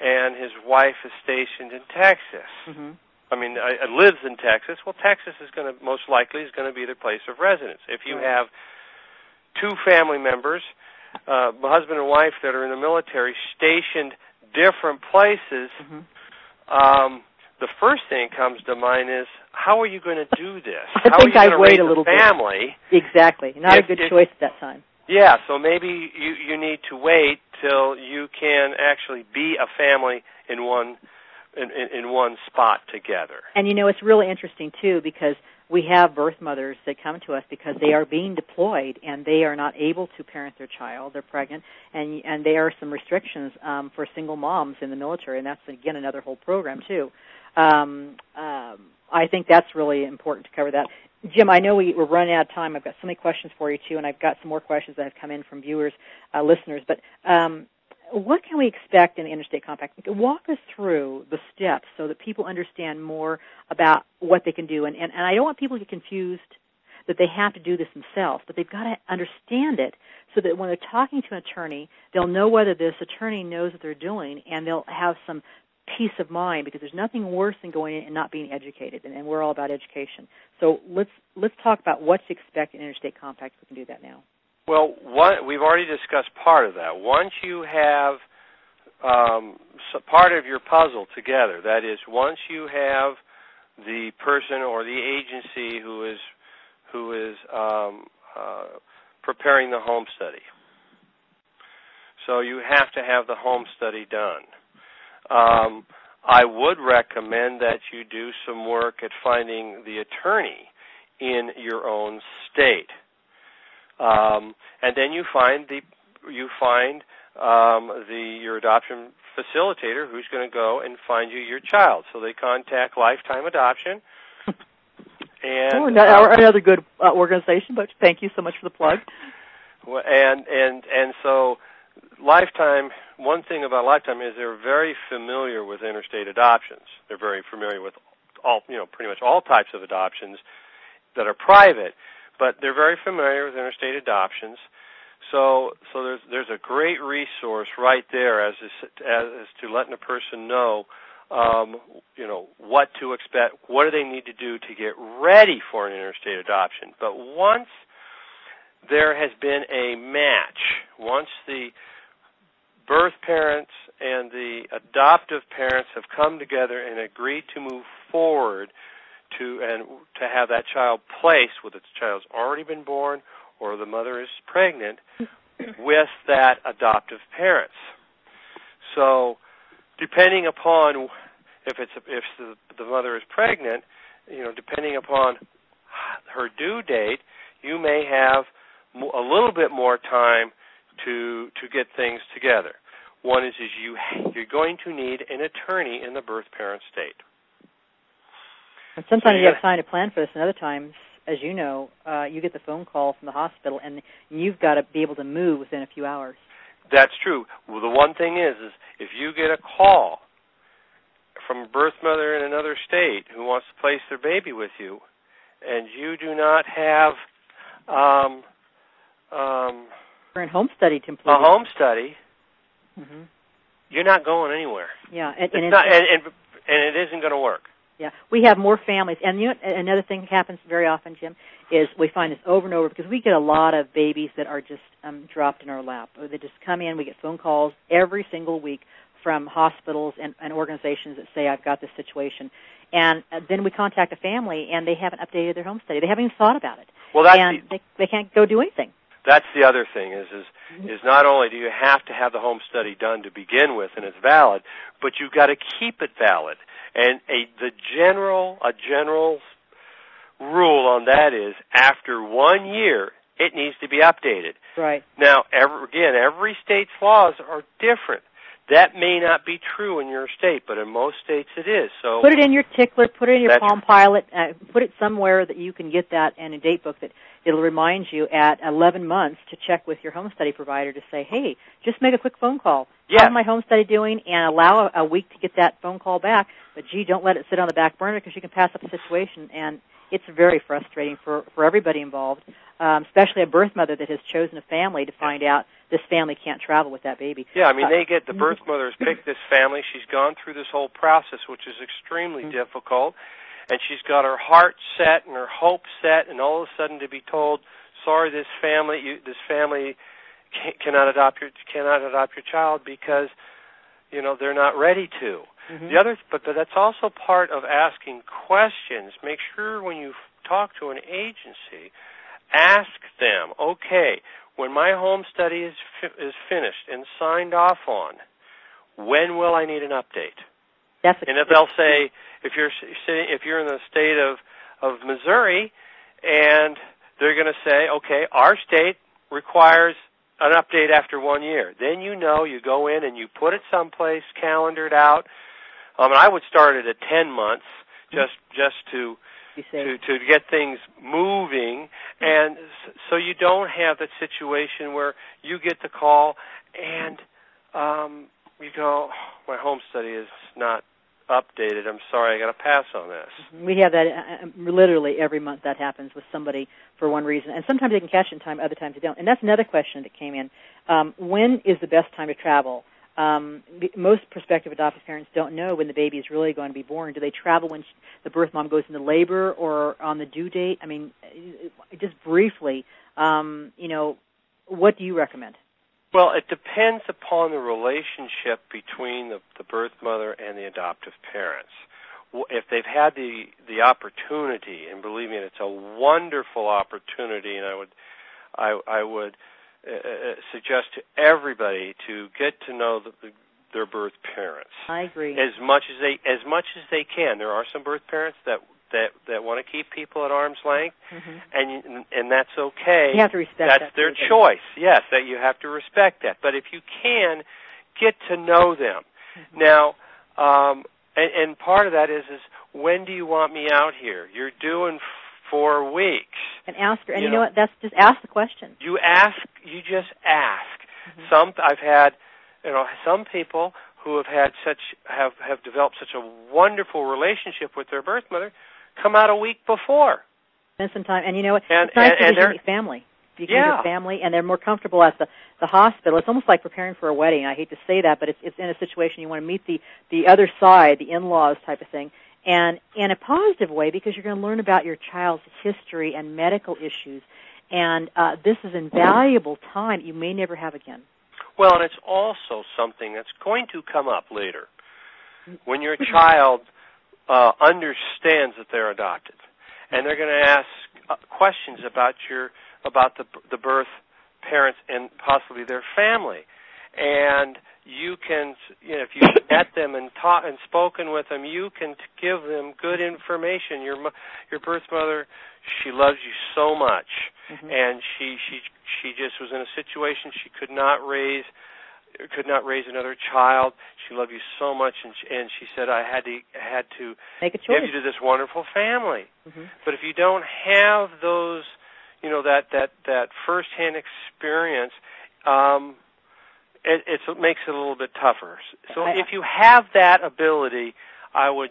S3: and his wife is stationed in Texas.
S2: Mm-hmm.
S3: I mean, uh, lives in Texas. Well, Texas is going to most likely is going to be their place of residence. If you have two family members, uh, husband and wife that are in the military, stationed different places,
S2: Mhm.
S3: um, the first thing that comes to mind is how are you going to do this?
S2: I
S3: how
S2: think I'd wait a little bit.
S3: family?
S2: Exactly. Not
S3: If-
S2: a good
S3: if-
S2: choice at that time.
S3: Yeah, so maybe you you need to wait till you can actually be a family in one in, in, in one spot together.
S2: And you know, it's really interesting too because we have birth mothers that come to us because they are being deployed and they are not able to parent their child. They're pregnant, and and there are some restrictions um, for single moms in the military, and that's again another whole program too. Um, um, I think that's really important to cover that. Jim, I know we, we're running out of time. I've got so many questions for you too, and I've got some more questions that have come in from viewers, uh, listeners. But um, what can we expect in the interstate compact? Walk us through the steps so that people understand more about what they can do. And, and, and I don't want people to get confused that they have to do this themselves, but they've got to understand it so that when they're talking to an attorney, they'll know whether this attorney knows what they're doing and they'll have some peace of mind because there's nothing worse than going in and not being educated and, and we're all about education. So let's let's talk about what to expect in interstate compact. We can do that now.
S3: Well, we've already discussed part of that. Once you have um, so part of your puzzle together, that is, once you have the person or the agency who is who is um, uh, preparing the home study. So you have to have the home study done. Um, I would recommend that you do some work at finding the attorney in your own state, um, and then you find the you find um, the your adoption facilitator who's going to go and find you your child. So they contact Lifetime Adoption. And
S2: or no-
S3: uh,
S2: another good uh, organization, but thank you so much for the plug.
S3: Well, and and and so lifetime one thing about lifetime is they're very familiar with interstate adoptions they're very familiar with all you know pretty much all types of adoptions that are private but they're very familiar with interstate adoptions. So so there's there's a great resource right there as as, as to letting a person know um, you know what to expect what do they need to do to get ready for an interstate adoption. But once there has been a match once the birth parents and the adoptive parents have come together and agreed to move forward to and to have that child placed whether the child's already been born or the mother is pregnant with that adoptive parents so depending upon if it's if the, the mother is pregnant you know depending upon her due date you may have a little bit more time to to get things together. One is is you you're going to need an attorney in the birth parent state.
S2: And sometimes
S3: you
S2: you have time to plan for this, and other times, as you know, uh, you get the phone call from the hospital, and you've got to be able to move within a few hours.
S3: That's true. Well, the one thing is is if you get a call from a birth mother in another state who wants to place their baby with you, and you do not have um, um,
S2: We're home study to
S3: a home study,
S2: hmm
S3: you're not going anywhere.
S2: Yeah, and,
S3: It's
S2: and,
S3: not, and, and and it isn't going to work.
S2: Yeah, we have more families, and you know another thing that happens very often, Jim, is we find this over and over because we get a lot of babies that are just um, dropped in our lap. They just come in. We get phone calls every single week from hospitals and, and organizations that say, "I've got this situation," and uh, then we contact a family, and they haven't updated their home study. They haven't even thought about it,
S3: Well, that's
S2: and
S3: the,
S2: they they can't go do anything.
S3: That's the other thing is is is not only do you have to have the home study done to begin with and it's valid, but you've got to keep it valid. And a the general a general rule on that is after one year it needs to be updated.
S2: Right.
S3: Now, every, again, every state's laws are different. That may not be true in your state, but in most states it is. So
S2: Put it in your tickler. Put it in your Palm Pilot. Uh, put it somewhere that you can get that and a date book that it'll remind you at 11 months to check with your home study provider to say, "Hey, just make a quick phone call.
S3: Yes.
S2: How's my home study doing?" And allow a, a week to get that phone call back. But gee, don't let it sit on the back burner because you can pass up a situation, and it's very frustrating for for everybody involved, um, especially a birth mother that has chosen a family to find out this family can't travel with that baby.
S3: Yeah, I mean,
S2: Uh,
S3: they get the birth mother's picked this family. She's gone through this whole process, which is extremely
S2: Mhm.
S3: difficult, and she's got her heart set and her hope set, and all of a sudden to be told, "Sorry, this family, you, this family ca- cannot adopt your cannot adopt your child because you know they're not ready to."
S2: Mhm.
S3: The other, but, but that's also part of asking questions. Make sure when you talk to an agency, ask them, okay, when my home study is fi- is finished and signed off on, when will I need an update?
S2: That's a,
S3: And if they'll say, if you're s- sitting, if you're in the state of of Missouri, and they're going to say, okay, our state requires an update after one year. Then you know you go in and you put it someplace, calendared out. Um, and I would start it at ten months, just just to to to get things moving, and so you don't have that situation where you get the call and um, you "Oh, my home study is not updated. I'm sorry, I got to pass on this.
S2: We have that uh, uh, literally every month. That happens with somebody for one reason, and sometimes they can catch in time, other times they don't. And that's another question that came in: um, When is the best time to travel? Um, most prospective adoptive parents don't know when the baby is really going to be born. Do they travel when sh the birth mom goes into labor or on the due date? I mean, uh, just briefly, um, you know, what do you recommend?
S3: Well, it depends upon the relationship between the, the birth mother and the adoptive parents. If they've had the the opportunity, and believe me, it's a wonderful opportunity, and I would I, I would uh, uh, suggest to everybody to get to know the, the, their birth parents
S2: I agree.
S3: as much as they as much as they can. There are some birth parents that that that want to keep people at arm's length,
S2: hmm
S3: and and that's okay.
S2: You have to respect
S3: That's
S2: that
S3: their choice. Yes, that you have to respect that. But if you can, get to know them.
S2: Mm-hmm.
S3: Now, um, and, and part of that is is when do you want me out here? You're doing four weeks.
S2: And ask her. And
S3: You
S2: you, know
S3: know-
S2: what? That's just ask the question.
S3: You ask. You just ask.
S2: Mm-hmm.
S3: Some I've had, you know, some people who have had such have have developed such a wonderful relationship with their birth mother come out a week before.
S2: Spend some time. And you know what?
S3: And-
S2: it's nice
S3: and-
S2: because
S3: and
S2: you
S3: they're-
S2: meet family. You can
S3: Yeah.
S2: family, and they're more comfortable at the the hospital. It's almost like preparing for a wedding. I hate to say that, but it's it's in a situation you want to meet the the other side, the in-laws type of thing, and in a positive way because you're going to learn about your child's history and medical issues, and uh, this is invaluable time you may never have again.
S3: Well, and it's also something that's going to come up later when your child uh, understands that they're adopted, and they're going to ask uh, questions about your about the the birth parents and possibly their family, and you can you know if you met them and taught and spoken with them, you can t- give them good information. Your your birth mother, she loves you so much
S2: Mhm.
S3: and she she she just was in a situation she could not raise could not raise another child. She loved you so much and she, and she said i had to had to
S2: Make a
S3: give you to this wonderful family.
S2: Hmm
S3: but if you don't have those you know that that that first hand experience um it it's, it makes it a little bit tougher. So
S2: I-
S3: if you have that ability i would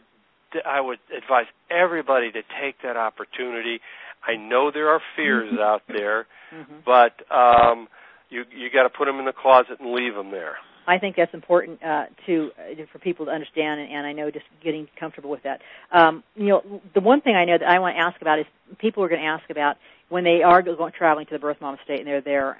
S3: i would advise everybody to take that opportunity. I know there are fears out there
S2: hmm
S3: but um you you got to put them in the closet and leave them there
S2: I think that's important uh, to uh, for people to understand, and, and I know just getting comfortable with that. Um, you know, the one thing I know that I want to ask about is people are going to ask about when they are going traveling to the birth mom state and they're there.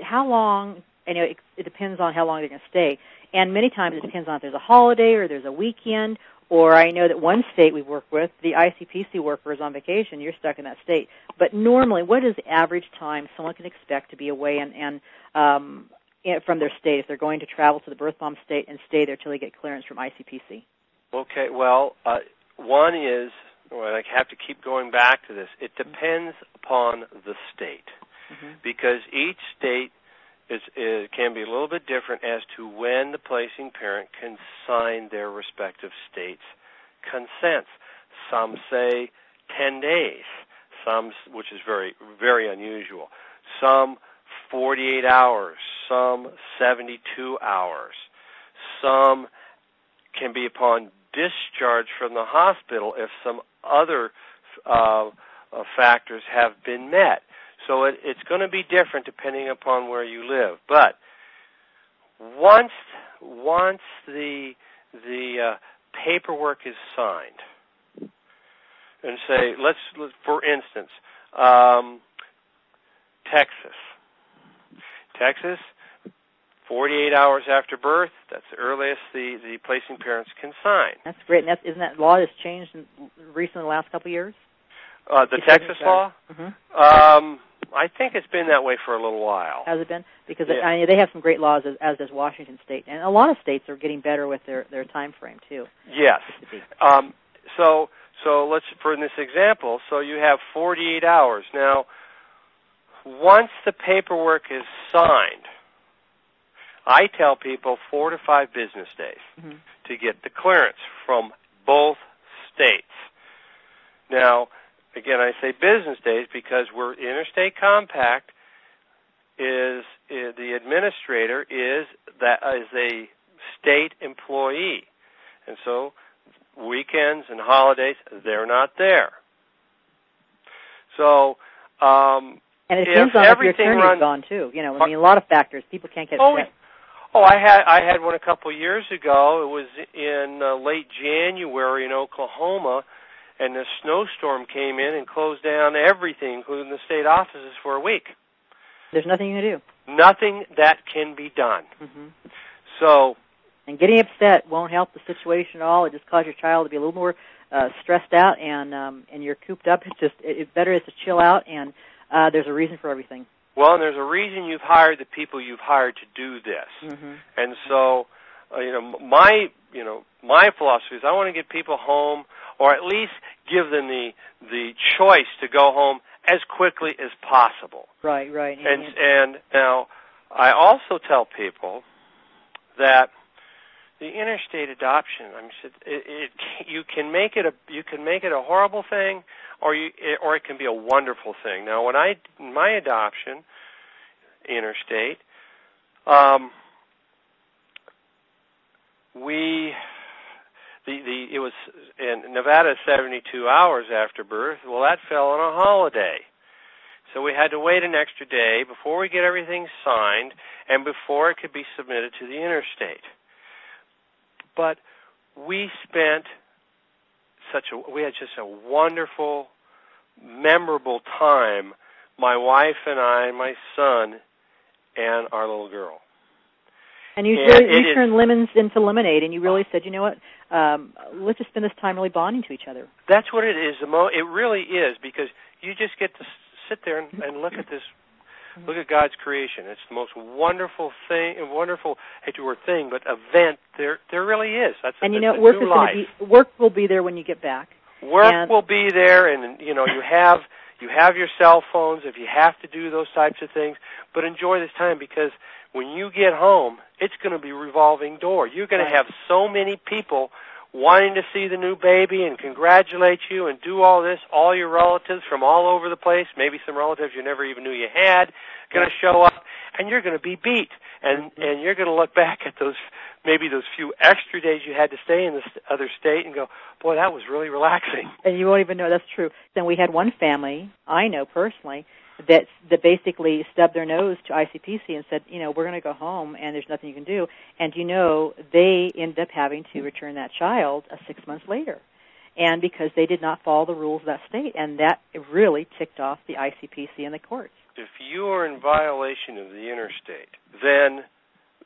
S2: How long? I know it, it depends on how long they're going to stay, and many times it depends on if there's a holiday or there's a weekend. Or I know that one state we work with, the ICPC worker is on vacation. You're stuck in that state. But normally, what is the average time someone can expect to be away and, and um, in- from their state if they're going to travel to the birth mom state and stay there till they get clearance from ICPC?
S3: Okay, well, uh, one is, well, I have to keep going back to this. It depends upon the state
S2: Mhm.
S3: because each state is can be a little bit different as to when the placing parent can sign their respective states' consents. Some say 10 days, some which is very very unusual. Some 48 hours, some 72 hours. Some can be upon discharge from the hospital if some other uh, factors have been met. So it, it's going to be different depending upon where you live. But once once the the uh, paperwork is signed, and say let's, let's for instance, um, Texas, Texas, 48 hours after birth, that's the earliest the, the placing parents can sign.
S2: That's great. And that's, isn't that law that's changed in, recently in the last couple of years?
S3: Uh, the Texas law?
S2: Mm-hmm.
S3: Um, I think it's been that way for a little while.
S2: Has it been? Because
S3: Yeah.
S2: I mean, they have some great laws, as, as does Washington State, and a lot of states are getting better with their their time frame too.
S3: Yes. Um, so so let's for this example, so you have 48 hours. Now, once the paperwork is signed, I tell people 4 to 5 business days
S2: Mhm.
S3: to get the clearance from both states. Now, again, I say business days because we're interstate compact is, is the administrator is that is a state employee. And so weekends and holidays they're not there. So um
S2: And it depends on if your
S3: everything
S2: attorney's
S3: runs-
S2: gone too. You know, I mean, a lot of factors. People can't get.
S3: Oh. Oh, I had I had one a couple of years ago. It was in uh, late January in Oklahoma, and the snowstorm came in and closed down everything, including the state offices, for a week.
S2: There's nothing you can do.
S3: Nothing that can be done.
S2: hmm
S3: So,
S2: And getting upset won't help the situation at all. It just causes your child to be a little more uh, stressed out, and um, and you're cooped up. It's just it, it better is to chill out, and uh, there's a reason for everything.
S3: well, and there's a reason you've hired the people you've hired to do this.
S2: hmm
S3: And so, uh, you know, my you know my philosophy is I want to get people home, or at least give them the the choice to go home as quickly as possible.
S2: Right, right.
S3: And and now, I also tell people that the interstate adoption. I mean, it, it you can make it a you can make it a horrible thing, or you or it can be a wonderful thing. Now, when I my adoption interstate, um, we the the it was in Nevada 72 hours after birth. Well, that fell on a holiday. So we had to wait an extra day before we get everything signed and before it could be submitted to the interstate. But we spent such a we had just a wonderful memorable time my wife and I, my son and our little girl.
S2: And you
S3: it
S2: you
S3: is.
S2: turned lemons into lemonade, and you really said, you know what? Um, let's just spend this time really bonding to each other.
S3: That's what it is. The mo- it really is because you just get to s- sit there and, and look at this, look at God's creation. It's the most wonderful thing, wonderful I hate the word thing, but event there there really is. That's
S2: And you know, work is going to be work will be there when you get back.
S3: Work
S2: and-
S3: will be there, and you know you have you have your cell phones if you have to do those types of things. But enjoy this time because when you get home, it's going to be revolving door. You're going to have so many people wanting to see the new baby and congratulate you and do all this. All your relatives from all over the place, maybe some relatives you never even knew you had, going to show up, and you're going to be beat. And mm-hmm. and you're going to look back at those maybe those few extra days you had to stay in this other state and go, boy, that was really relaxing.
S2: and you won't even know that's true. Then we had one family I know personally that that basically stubbed their nose to ICPC and said, you know, we're going to go home and there's nothing you can do. And you know, they ended up having to return that child uh, six months later, and because they did not follow the rules of that state, and that really ticked off the ICPC and the courts.
S3: if you are in violation of the interstate, then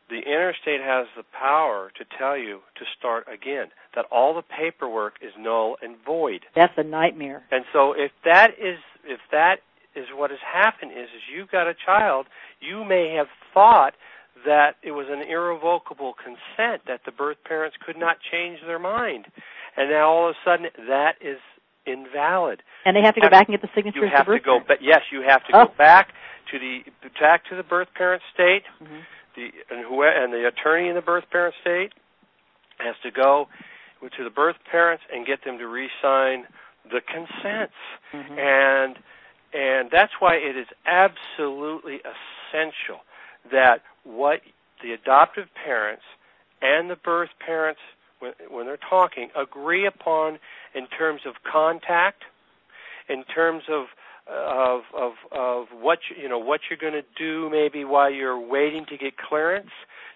S3: the interstate has the power to tell you to start again, that all the paperwork is null and void.
S2: That's a nightmare.
S3: And so if that is if that is what has happened is is you got a child, you may have thought that it was an irrevocable consent that the birth parents could not change their mind. And now all of a sudden that is invalid.
S2: And they have to go
S3: Have-
S2: back and get the signatures.
S3: You have to go but yes, you have to
S2: Oh.
S3: go back to the back to the birth parent state
S2: parent.
S3: the and who and the attorney in the birth parent state has to go to the birth parents and get them to re-sign the consents
S2: Mhm. Mhm.
S3: and and that's why it is absolutely essential that what the adoptive parents and the birth parents when, when they're talking agree upon in terms of contact in terms of of of of what you, you know what you're going to do maybe while you're waiting to get clearance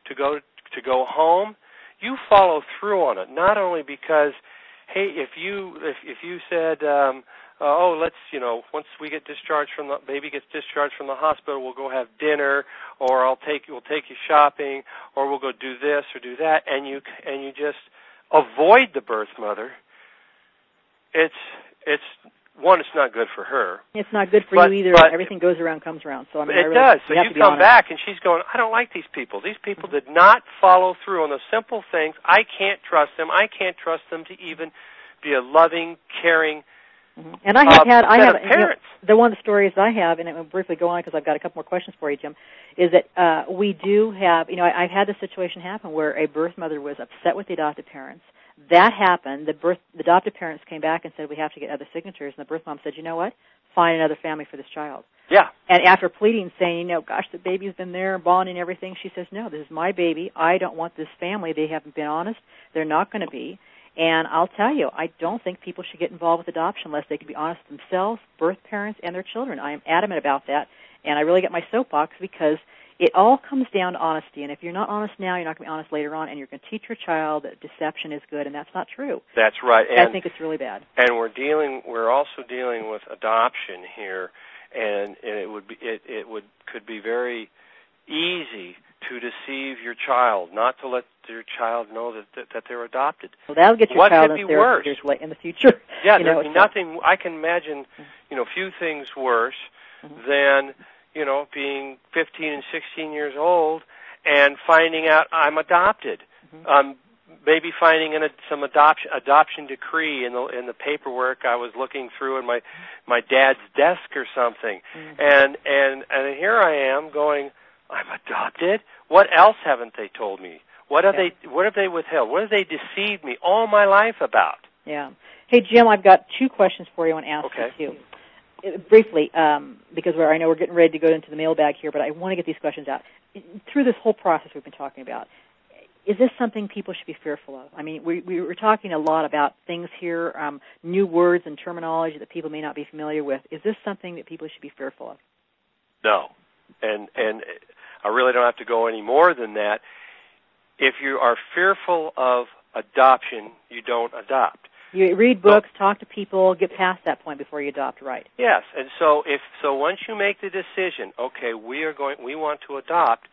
S3: to go to go home you follow through on it. Not only because hey if you if if you said um oh let's you know once we get discharged from the baby gets discharged from the hospital we'll go have dinner or I'll take we'll take you shopping or we'll go do this or do that and you and you just avoid the birth mother it's it's one, it's not good for her.
S2: It's not good for
S3: but,
S2: you either. Everything goes around, comes around. So I mean,
S3: it
S2: I really,
S3: does. So
S2: you,
S3: you come
S2: honest.
S3: back, and she's going. I don't like these people. These people mm-hmm. did not follow through on the simple things. I can't trust them. I can't trust them to even be a loving, caring.
S2: Mm-hmm. And I have
S3: uh,
S2: had, I have,
S3: parents. You know,
S2: the one of the stories I have, and I'll briefly go on because I've got a couple more questions for you, Jim, is that uh, we do have, you know, I, I've had this situation happen where a birth mother was upset with the adopted parents, that happened. The birth, the adoptive parents came back and said we have to get other signatures, and the birth mom said, you know what? Find another family for this child.
S3: Yeah.
S2: And after pleading, saying, you know, gosh, the baby's been there, bonding, everything, she says, no, this is my baby. I don't want this family. They haven't been honest. They're not going to be. And I'll tell you, I don't think people should get involved with adoption unless they can be honest themselves, birth parents, and their children. I am adamant about that, and I really get my soapbox because it all comes down to honesty. And if you're not honest now, you're not going to be honest later on, and you're going to teach your child that deception is good, and that's not true.
S3: That's right.
S2: And I think it's really bad.
S3: And we're dealing. We're also dealing with adoption here, and, and it would be it, it would could be very easy to deceive your child, not to let your child know that that, that they're adopted.
S2: Well, that'll get your
S3: what
S2: child
S3: could be worse?
S2: in the future.
S3: Yeah,
S2: you know,
S3: nothing. I can imagine, you know, few things worse
S2: mm-hmm.
S3: than you know, being 15 and 16 years old and finding out I'm adopted.
S2: Mm-hmm.
S3: Um, maybe finding in a, some adoption adoption decree in the in the paperwork I was looking through in my my dad's desk or something.
S2: Mm-hmm.
S3: And and and here I am going, I'm adopted. What else haven't they told me? What have
S2: yeah.
S3: they what have they withheld? What have they deceived me all my life about?
S2: Yeah. Hey Jim, I've got two questions for you I want to ask
S3: okay.
S2: you too briefly, um, because we're, I know we're getting ready to go into the mailbag here, but I want to get these questions out. Through this whole process we've been talking about, is this something people should be fearful of? I mean, we, we were talking a lot about things here, um, new words and terminology that people may not be familiar with. Is this something that people should be fearful of?
S3: No, and and I really don't have to go any more than that. If you are fearful of adoption, you don't adopt.
S2: You read books, talk to people, get past that point before you adopt, right?
S3: Yes, and so if so, once you make the decision, okay, we are going, we want to adopt,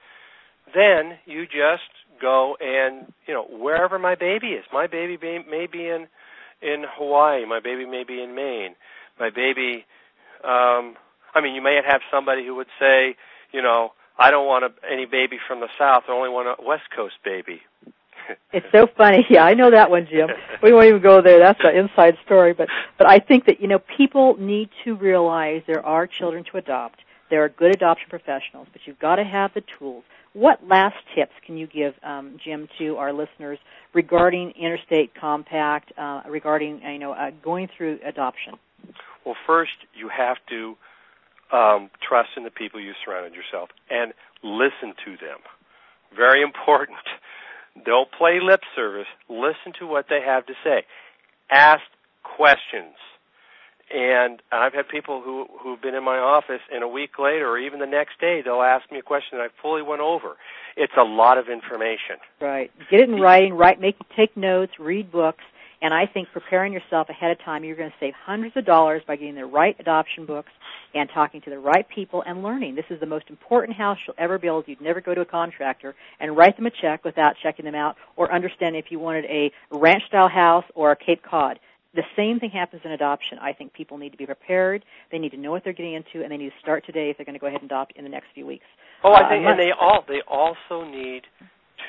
S3: then you just go and you know wherever my baby is. My baby may be in in Hawaii. My baby may be in Maine. My baby. Um, I mean, you may have somebody who would say, you know, I don't want a, any baby from the South. I only want a West Coast baby.
S2: it's so funny. Yeah, I know that one, Jim. We won't even go there. That's an inside story. But but I think that you know people need to realize there are children to adopt. There are good adoption professionals, but you've got to have the tools. What last tips can you give, um, Jim, to our listeners regarding interstate compact, uh, regarding you know uh, going through adoption?
S3: Well, first you have to um, trust in the people you surrounded yourself and listen to them. Very important. Don't play lip service. Listen to what they have to say. Ask questions. And I've had people who who've been in my office, and a week later, or even the next day, they'll ask me a question that I fully went over. It's a lot of information.
S2: Right. Get it in writing. Write. Make take notes. Read books. And I think preparing yourself ahead of time, you're going to save hundreds of dollars by getting the right adoption books and talking to the right people and learning. This is the most important house you'll ever build. You'd never go to a contractor and write them a check without checking them out or understanding if you wanted a ranch style house or a Cape Cod. The same thing happens in adoption. I think people need to be prepared. They need to know what they're getting into, and they need to start today if they're going to go ahead and adopt in the next few weeks.
S3: Oh, I think, uh, and they all they also need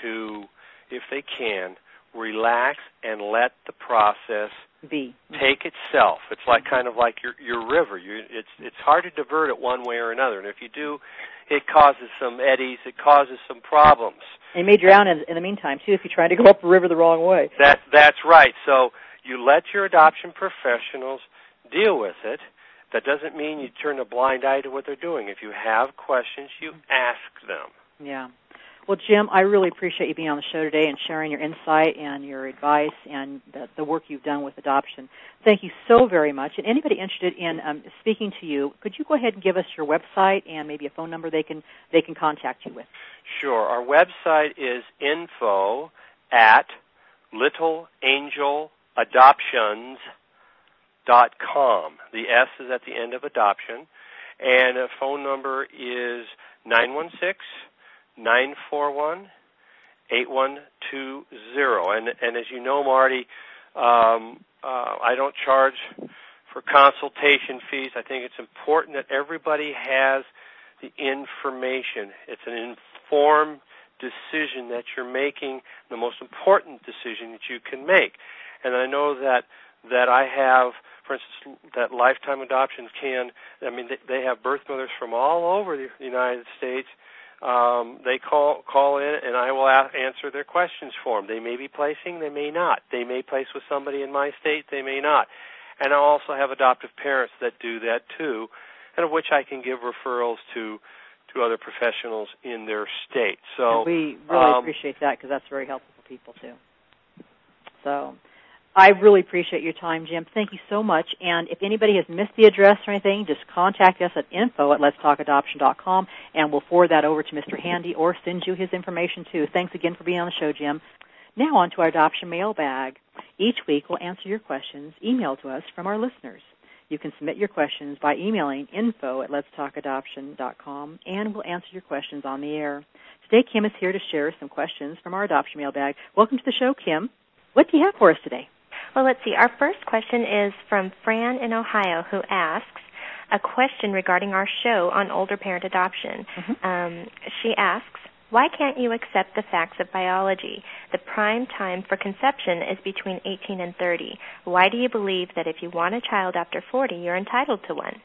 S3: to, if they can, relax and let the process
S2: be
S3: take itself. It's like kind of like your your river. You it's it's hard to divert it one way or another, and if you do, it causes some eddies. It causes some problems.
S2: And you may drown in, in the meantime too if you're trying to go up the river the wrong way.
S3: That that's right. So you let your adoption professionals deal with it. That doesn't mean you turn a blind eye to what they're doing. If you have questions, you ask them.
S2: Yeah. Well, Jim, I really appreciate you being on the show today and sharing your insight and your advice and the, the work you've done with adoption. Thank you so very much. And anybody interested in um, speaking to you, could you go ahead and give us your website and maybe a phone number they can they can contact you with?
S3: Sure. Our website is info at littleangeladoptions.com. The S is at the end of adoption. And a phone number is 916 941 8120. And, and as you know, Mardie, um, uh, I don't charge for consultation fees. I think it's important that everybody has the information. It's an informed decision that you're making, the most important decision that you can make. And I know that that I have, for instance, that lifetime adoptions can. I mean, they, they have birth mothers from all over the United States um, they call call in, and I will a- answer their questions for them. They may be placing, they may not. They may place with somebody in my state, they may not. And I also have adoptive parents that do that too, and of which I can give referrals to to other professionals in their state. So
S2: and we really
S3: um,
S2: appreciate that because that's very helpful for people too. So I really appreciate your time, Jim. Thank you so much. And if anybody has missed the address or anything, just contact us at info at letstalkadoption.com and we'll forward that over to Mr. Handy or send you his information too. Thanks again for being on the show, Jim. Now on to our adoption mailbag. Each week we'll answer your questions emailed to us from our listeners. You can submit your questions by emailing info at letstalkadoption.com and we'll answer your questions on the air. Today Kim is here to share some questions from our adoption mailbag. Welcome to the show, Kim. What do you have for us today?
S5: Well, let's see. Our first question is from Fran in Ohio, who asks a question regarding our show on older parent adoption.
S2: Mm-hmm.
S5: Um, she asks, why can't you accept the facts of biology? The prime time for conception is between 18 and 30. Why do you believe that if you want a child after 40, you're entitled to one?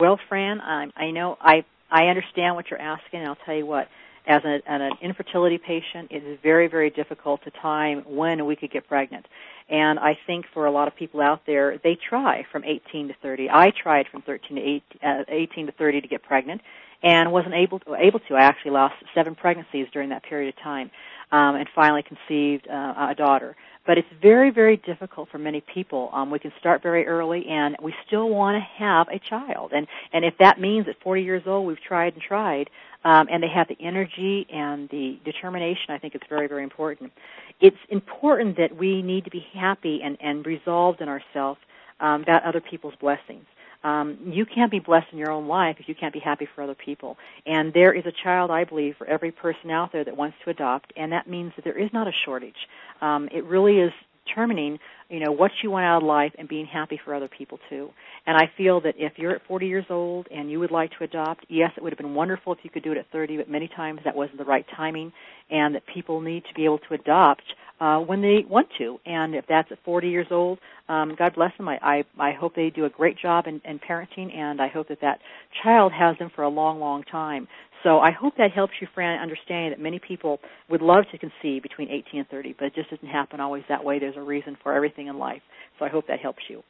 S2: Well, Fran, I, I know I I understand what you're asking, and I'll tell you what. As a, an infertility patient, it is very, very difficult to time when we could get pregnant. And I think for a lot of people out there, they try from 18 to 30. I tried from 13 to 8, uh, 18 to 30 to get pregnant, and wasn't able to, able to. I actually lost seven pregnancies during that period of time, um, and finally conceived uh, a daughter. But it's very, very difficult for many people. Um, we can start very early, and we still want to have a child. And and if that means at 40 years old we've tried and tried, um, and they have the energy and the determination, I think it's very, very important. It's important that we need to be happy and, and resolved in ourselves um, about other people's blessings. Um, you can't be blessed in your own life if you can't be happy for other people. And there is a child, I believe, for every person out there that wants to adopt, and that means that there is not a shortage. Um, it really is determining, you know, what you want out of life and being happy for other people too. And I feel that if you're at 40 years old and you would like to adopt, yes, it would have been wonderful if you could do it at 30, but many times that wasn't the right timing, and that people need to be able to adopt uh, when they want to. And if that's at 40 years old, um, God bless them. I, I, I hope they do a great job in, in parenting, and I hope that that child has them for a long, long time. So I hope that helps you, Fran, understanding that many people would love to conceive between 18 and 30, but it just doesn't happen always that way. There's a reason for everything in life. So I hope that helps you.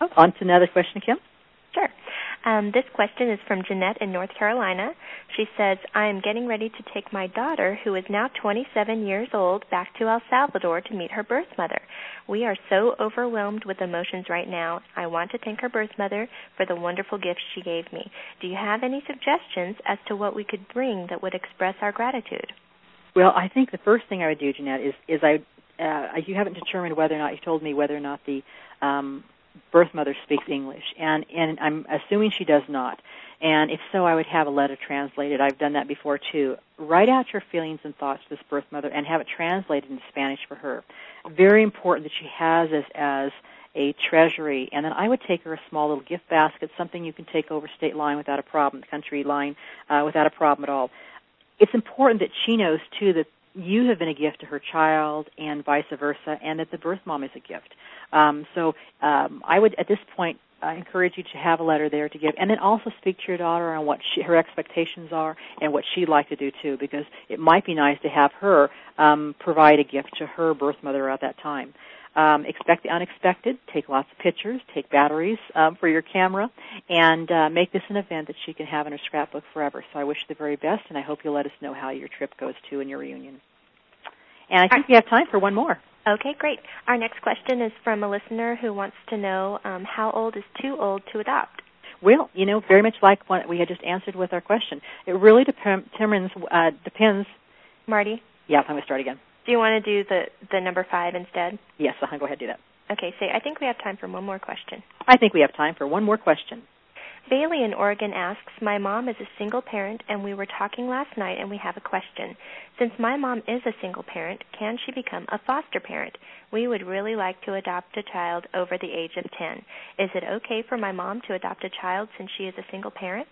S2: Oh, on to another question, Kim.
S5: Um, this question is from Jeanette in North Carolina. She says, I am getting ready to take my daughter, who is now 27 years old, back to El Salvador to meet her birth mother. We are so overwhelmed with emotions right now. I want to thank her birth mother for the wonderful gift she gave me. Do you have any suggestions as to what we could bring that would express our gratitude?
S2: Well, I think the first thing I would do, Jeanette, is is I uh, you haven't determined whether or not you told me whether or not the um, birth mother speaks English, and and I'm assuming she does not. And if so, I would have a letter translated. I've done that before too. Write out your feelings and thoughts to this birth mother and have it translated into Spanish for her. Very important that she has this as a treasury. And then I would take her a small little gift basket, something you can take over state line without a problem, country line uh, without a problem at all. It's important that she knows too that you have been a gift to her child and vice versa, and that the birth mom is a gift. Um, so um, I would, at this point, uh, encourage you to have a letter there to give, and then also speak to your daughter on what she, her expectations are and what she'd like to do too, because it might be nice to have her um, provide a gift to her birth mother at that time. Um, expect the unexpected. Take lots of pictures. Take batteries um, for your camera, and uh, make this an event that she can have in her scrapbook forever. So I wish you the very best, and I hope you'll let us know how your trip goes too in your reunion. And I think we have time for one more.
S6: Okay, great. Our next question is from a listener who wants to know um, how old is too old to adopt?
S2: Well, you know, very much like what we had just answered with our question. It really depends. Uh, depends.
S6: Mardie.
S2: Yeah, I'm going to start again.
S6: Do you want to do the the number five instead?
S2: Yes, I'll go ahead and do that.
S6: Okay, so I think we have time for one more question.
S2: I think we have time for one more question.
S6: Bailey in Oregon asks, My mom is a single parent, and we were talking last night, and we have a question. Since my mom is a single parent, can she become a foster parent? We would really like to adopt a child over the age of 10. Is it okay for my mom to adopt a child since she is a single parent?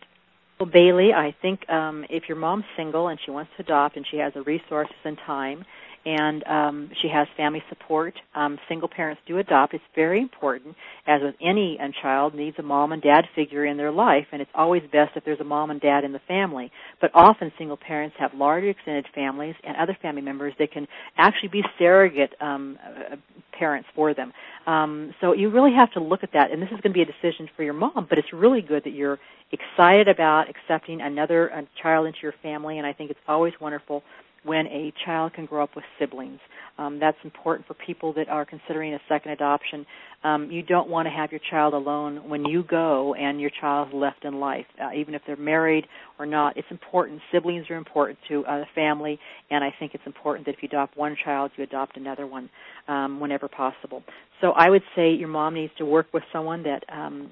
S2: Well, Bailey, I think um, if your mom's single and she wants to adopt and she has the resources and time, and um, she has family support. Um, single parents do adopt. It's very important, as with any uh, child, needs a mom and dad figure in their life, and it's always best if there's a mom and dad in the family. But often, single parents have larger extended families and other family members that can actually be surrogate um, uh, parents for them. Um, so you really have to look at that, and this is going to be a decision for your mom. But it's really good that you're excited about accepting another uh, child into your family, and I think it's always wonderful when a child can grow up with siblings. Um, that's important for people that are considering a second adoption. Um, you don't want to have your child alone when you go and your child is left in life, uh, even if they're married or not. It's important. Siblings are important to a family, and I think it's important that if you adopt one child, you adopt another one um, whenever possible. So I would say your mom needs to work with someone that um,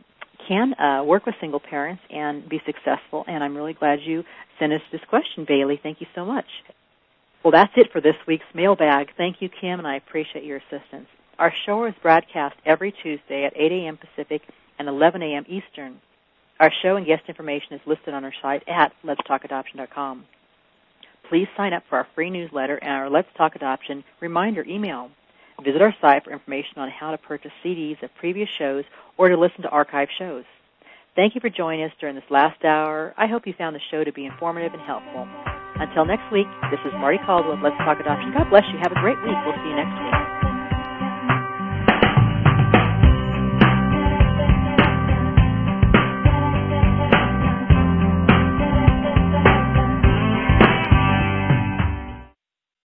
S2: can uh, work with single parents and be successful. And I'm really glad you sent us this question, Bailey. Thank you so much. Well, that's it for this week's mailbag. Thank you, Kim, and I appreciate your assistance. Our show is broadcast every Tuesday at 8 a.m. Pacific and 11 a.m. Eastern. Our show and guest information is listed on our site at letstalkadoption.com. Please sign up for our free newsletter and our Let's Talk Adoption reminder email. Visit our site for information on how to purchase CDs of previous shows or to listen to archive shows. Thank you for joining us during this last hour. I hope you found the show to be informative and helpful. Until next week, this is Mardie Caldwell. Let's Talk Adoption. God bless you. Have a great week. We'll see you next week.